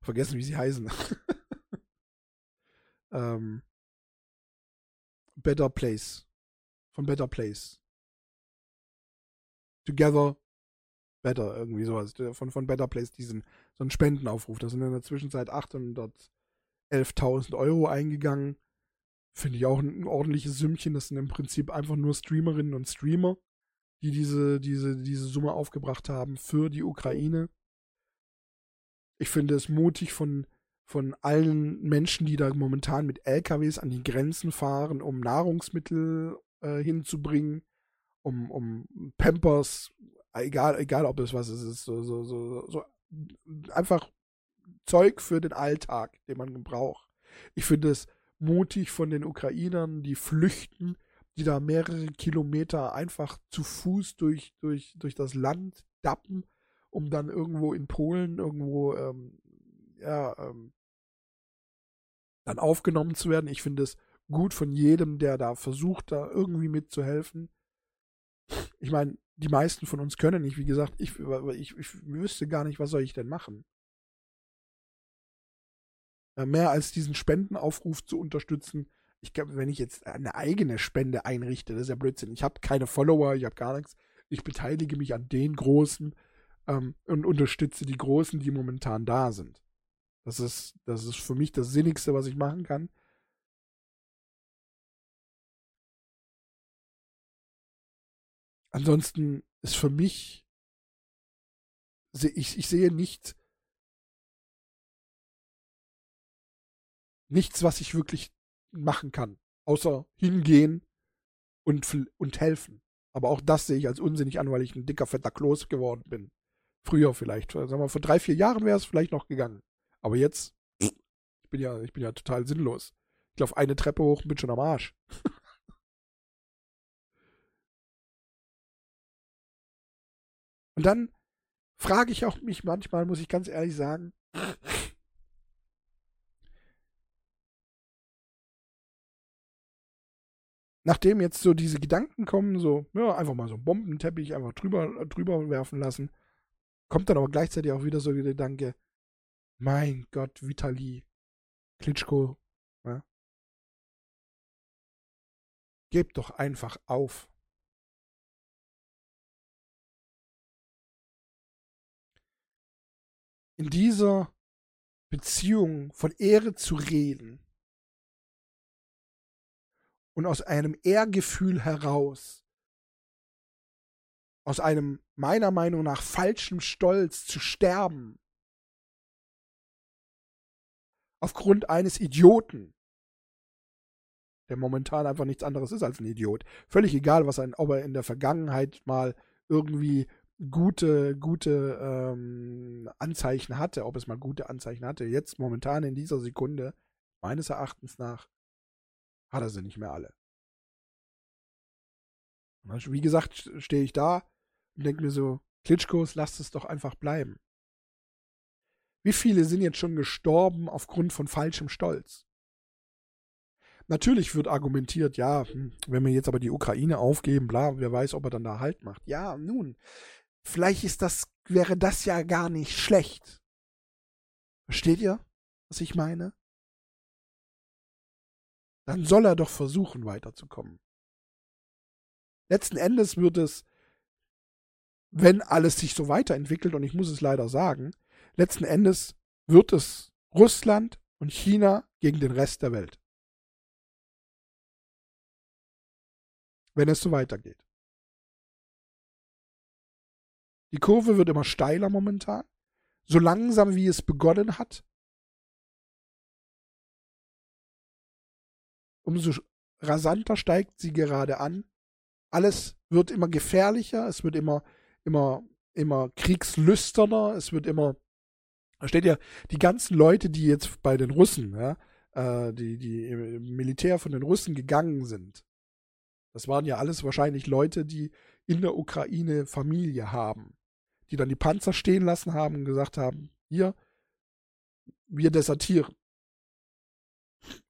Vergessen, wie sie heißen. ähm, Better Place. Von Better Place. Together Better, irgendwie sowas. Von, von Better Place, diesen, so einen Spendenaufruf. Da sind in der Zwischenzeit 811.000 Euro eingegangen Finde ich auch ein ordentliches Sümmchen. Das sind im Prinzip einfach nur Streamerinnen und Streamer, die diese, diese, diese Summe aufgebracht haben für die Ukraine. Ich finde es mutig von, von allen Menschen, die da momentan mit LKWs an die Grenzen fahren, um Nahrungsmittel äh, hinzubringen, um, um Pampers, egal, egal ob es was ist, so, so, so, so einfach Zeug für den Alltag, den man braucht. Ich finde es mutig von den Ukrainern, die flüchten, die da mehrere Kilometer einfach zu Fuß durch, durch, durch das Land dappen, um dann irgendwo in Polen irgendwo ähm, ja, ähm, dann aufgenommen zu werden. Ich finde es gut von jedem, der da versucht, da irgendwie mitzuhelfen. Ich meine, die meisten von uns können nicht. Wie gesagt, ich, ich, ich wüsste gar nicht, was soll ich denn machen. Äh, mehr als diesen Spendenaufruf zu unterstützen. Ich glaube, wenn ich jetzt eine eigene Spende einrichte, das ist ja Blödsinn. Ich habe keine Follower, ich habe gar nichts. Ich beteilige mich an den Großen ähm, und unterstütze die Großen, die momentan da sind. Das ist, das ist für mich das Sinnigste, was ich machen kann. Ansonsten ist für mich, ich, ich sehe nicht, nichts, was ich wirklich machen kann, außer hingehen und, und helfen. Aber auch das sehe ich als unsinnig an, weil ich ein dicker, fetter Kloß geworden bin. Früher vielleicht. Sagen wir, vor drei, vier Jahren wäre es vielleicht noch gegangen. Aber jetzt, ich bin ja, ich bin ja total sinnlos. Ich laufe eine Treppe hoch und bin schon am Arsch. und dann frage ich auch mich manchmal, muss ich ganz ehrlich sagen, nachdem jetzt so diese Gedanken kommen, so, ja, einfach mal so einen Bombenteppich einfach drüber, drüber werfen lassen, kommt dann aber gleichzeitig auch wieder so der Gedanke, mein Gott, Vitali, Klitschko, ja? gebt doch einfach auf. In dieser Beziehung von Ehre zu reden, und aus einem Ehrgefühl heraus, aus einem meiner Meinung nach falschen Stolz zu sterben, aufgrund eines Idioten, der momentan einfach nichts anderes ist als ein Idiot. Völlig egal, was ein, ob er in der Vergangenheit mal irgendwie gute, gute ähm, Anzeichen hatte, ob es mal gute Anzeichen hatte. Jetzt momentan in dieser Sekunde, meines Erachtens nach, hat er sie nicht mehr alle. Wie gesagt, stehe ich da und denke mir so, Klitschkos, lasst es doch einfach bleiben. Wie viele sind jetzt schon gestorben aufgrund von falschem Stolz? Natürlich wird argumentiert, ja, hm, wenn wir jetzt aber die Ukraine aufgeben, bla, wer weiß, ob er dann da Halt macht. Ja, nun, vielleicht ist das, wäre das ja gar nicht schlecht. Versteht ihr, was ich meine? Dann soll er doch versuchen, weiterzukommen. Letzten Endes wird es, wenn alles sich so weiterentwickelt, und ich muss es leider sagen, letzten Endes wird es Russland und China gegen den Rest der Welt. Wenn es so weitergeht. Die Kurve wird immer steiler momentan. So langsam wie es begonnen hat, umso rasanter steigt sie gerade an. Alles wird immer gefährlicher, es wird immer, immer, immer kriegslüsterner, es wird immer, da steht ja, die ganzen Leute, die jetzt bei den Russen, ja, äh, die, die im Militär von den Russen gegangen sind, das waren ja alles wahrscheinlich Leute, die in der Ukraine Familie haben, die dann die Panzer stehen lassen haben und gesagt haben, hier, wir desertieren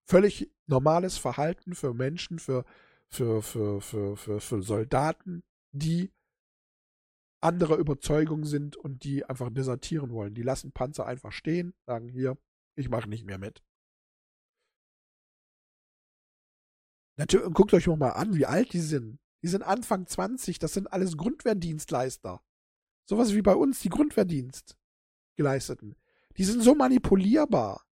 völlig normales Verhalten für Menschen, für, für, für, für, für, für Soldaten, die anderer Überzeugung sind und die einfach desertieren wollen. Die lassen Panzer einfach stehen, sagen hier, ich mache nicht mehr mit. Natürlich, guckt euch mal an, wie alt die sind. Die sind Anfang 20, das sind alles Grundwehrdienstleister. Sowas wie bei uns, die Grundwehrdienst geleisteten. Die sind so manipulierbar.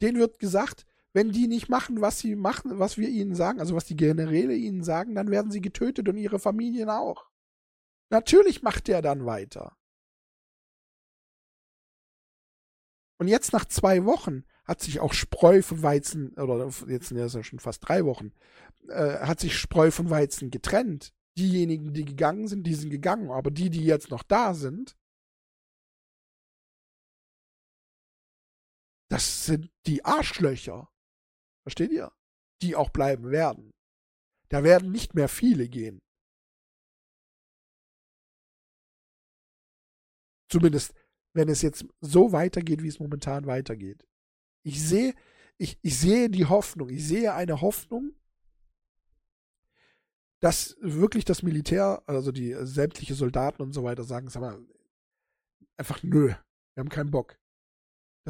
Denen wird gesagt, wenn die nicht machen, was sie machen, was wir ihnen sagen, also was die Generäle ihnen sagen, dann werden sie getötet und ihre Familien auch. Natürlich macht der dann weiter. Und jetzt nach zwei Wochen hat sich auch Spreu von Weizen, oder jetzt sind ja schon fast drei Wochen, äh, hat sich Spreu von Weizen getrennt. Diejenigen, die gegangen sind, die sind gegangen, aber die, die jetzt noch da sind, das sind die Arschlöcher. Versteht ihr? Die auch bleiben werden. Da werden nicht mehr viele gehen. Zumindest, wenn es jetzt so weitergeht, wie es momentan weitergeht. Ich sehe, ich, ich sehe die Hoffnung, ich sehe eine Hoffnung, dass wirklich das Militär, also die sämtliche Soldaten und so weiter sagen, sag mal, einfach nö, wir haben keinen Bock.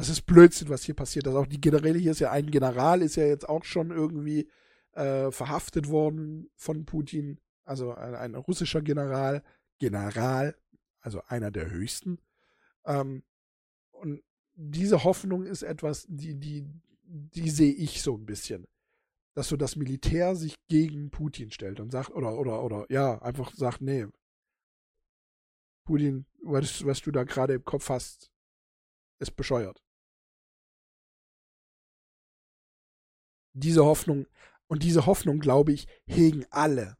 Das ist Blödsinn, was hier passiert. Das auch die Generäle hier ist ja ein General, ist ja jetzt auch schon irgendwie äh, verhaftet worden von Putin. Also ein, ein, russischer General, General, also einer der höchsten. Ähm, und diese Hoffnung ist etwas, die, die, die sehe ich so ein bisschen. Dass so das Militär sich gegen Putin stellt und sagt, oder, oder, oder, ja, einfach sagt, nee, Putin, was, was du da gerade im Kopf hast, ist bescheuert. Diese Hoffnung, und diese Hoffnung, glaube ich, hegen alle.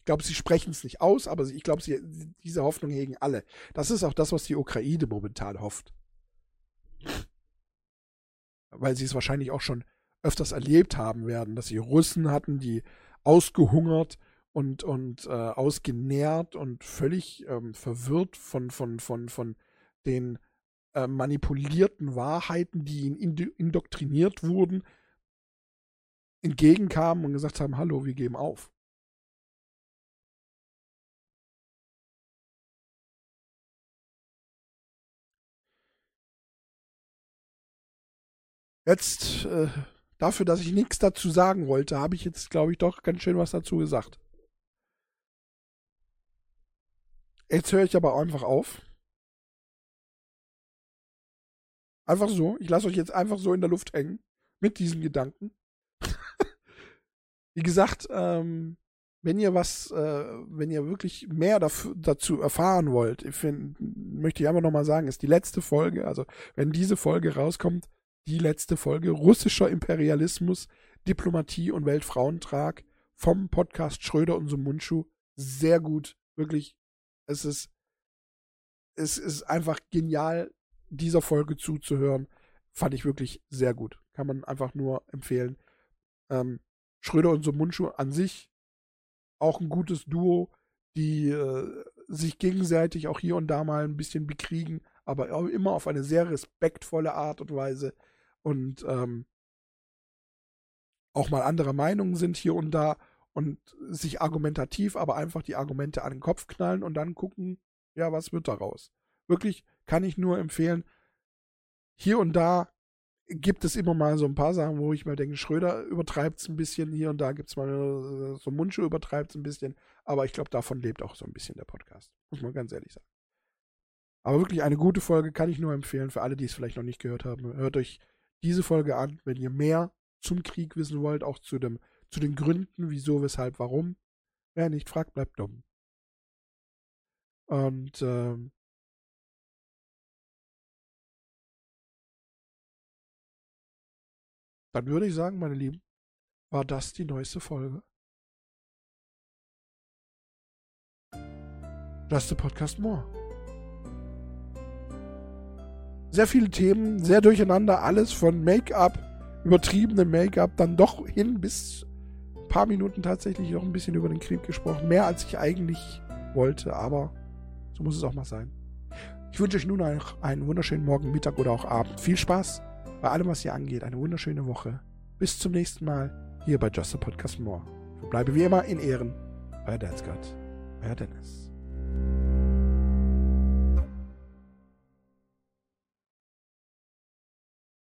Ich glaube, sie sprechen es nicht aus, aber ich glaube, sie, diese Hoffnung hegen alle. Das ist auch das, was die Ukraine momentan hofft. Weil sie es wahrscheinlich auch schon öfters erlebt haben werden, dass sie Russen hatten, die ausgehungert und, und äh, ausgenährt und völlig ähm, verwirrt von, von, von, von den äh, manipulierten Wahrheiten, die ihnen indoktriniert wurden, entgegenkamen und gesagt haben, hallo, wir geben auf. Jetzt, äh, dafür, dass ich nichts dazu sagen wollte, habe ich jetzt, glaube ich, doch ganz schön was dazu gesagt. Jetzt höre ich aber einfach auf. Einfach so. Ich lasse euch jetzt einfach so in der Luft hängen. Mit diesen Gedanken. Wie gesagt, ähm, wenn ihr was, äh, wenn ihr wirklich mehr dafür, dazu erfahren wollt, ich find, möchte ich einfach nochmal sagen, ist die letzte Folge, also wenn diese Folge rauskommt, die letzte Folge russischer Imperialismus, Diplomatie und Weltfrauentrag vom Podcast Schröder und Sumunchu. Sehr gut, wirklich. Es ist, es ist einfach genial, dieser Folge zuzuhören. Fand ich wirklich sehr gut. Kann man einfach nur empfehlen. Ähm, Schröder und Sumunchu an sich auch ein gutes Duo, die äh, sich gegenseitig auch hier und da mal ein bisschen bekriegen, aber immer auf eine sehr respektvolle Art und Weise und ähm, auch mal anderer Meinung sind hier und da und sich argumentativ, aber einfach die Argumente an den Kopf knallen und dann gucken, ja, was wird daraus. Wirklich kann ich nur empfehlen, hier und da gibt es immer mal so ein paar Sachen, wo ich mir denke, Schröder übertreibt es ein bisschen, hier und da gibt es mal äh, so Mundschuh übertreibt es ein bisschen, aber ich glaube, davon lebt auch so ein bisschen der Podcast, muss man ganz ehrlich sagen. Aber wirklich eine gute Folge kann ich nur empfehlen für alle, die es vielleicht noch nicht gehört haben. Hört euch diese Folge an, wenn ihr mehr zum Krieg wissen wollt, auch zu, dem, zu den Gründen, wieso, weshalb, warum. Wer nicht fragt, bleibt dumm. Und ähm, dann würde ich sagen, meine Lieben, war das die neueste Folge. Das ist der Podcast More. Sehr viele Themen, sehr durcheinander, alles von Make-up, übertriebenem Make-up, dann doch hin bis ein paar Minuten tatsächlich noch ein bisschen über den Krieg gesprochen. Mehr als ich eigentlich wollte, aber so muss es auch mal sein. Ich wünsche euch nun einen wunderschönen Morgen, Mittag oder auch Abend. Viel Spaß bei allem, was hier angeht. Eine wunderschöne Woche. Bis zum nächsten Mal hier bei Just a Podcast More. Bleibe wie immer in Ehren. Euer Dadsgott. Euer Dennis.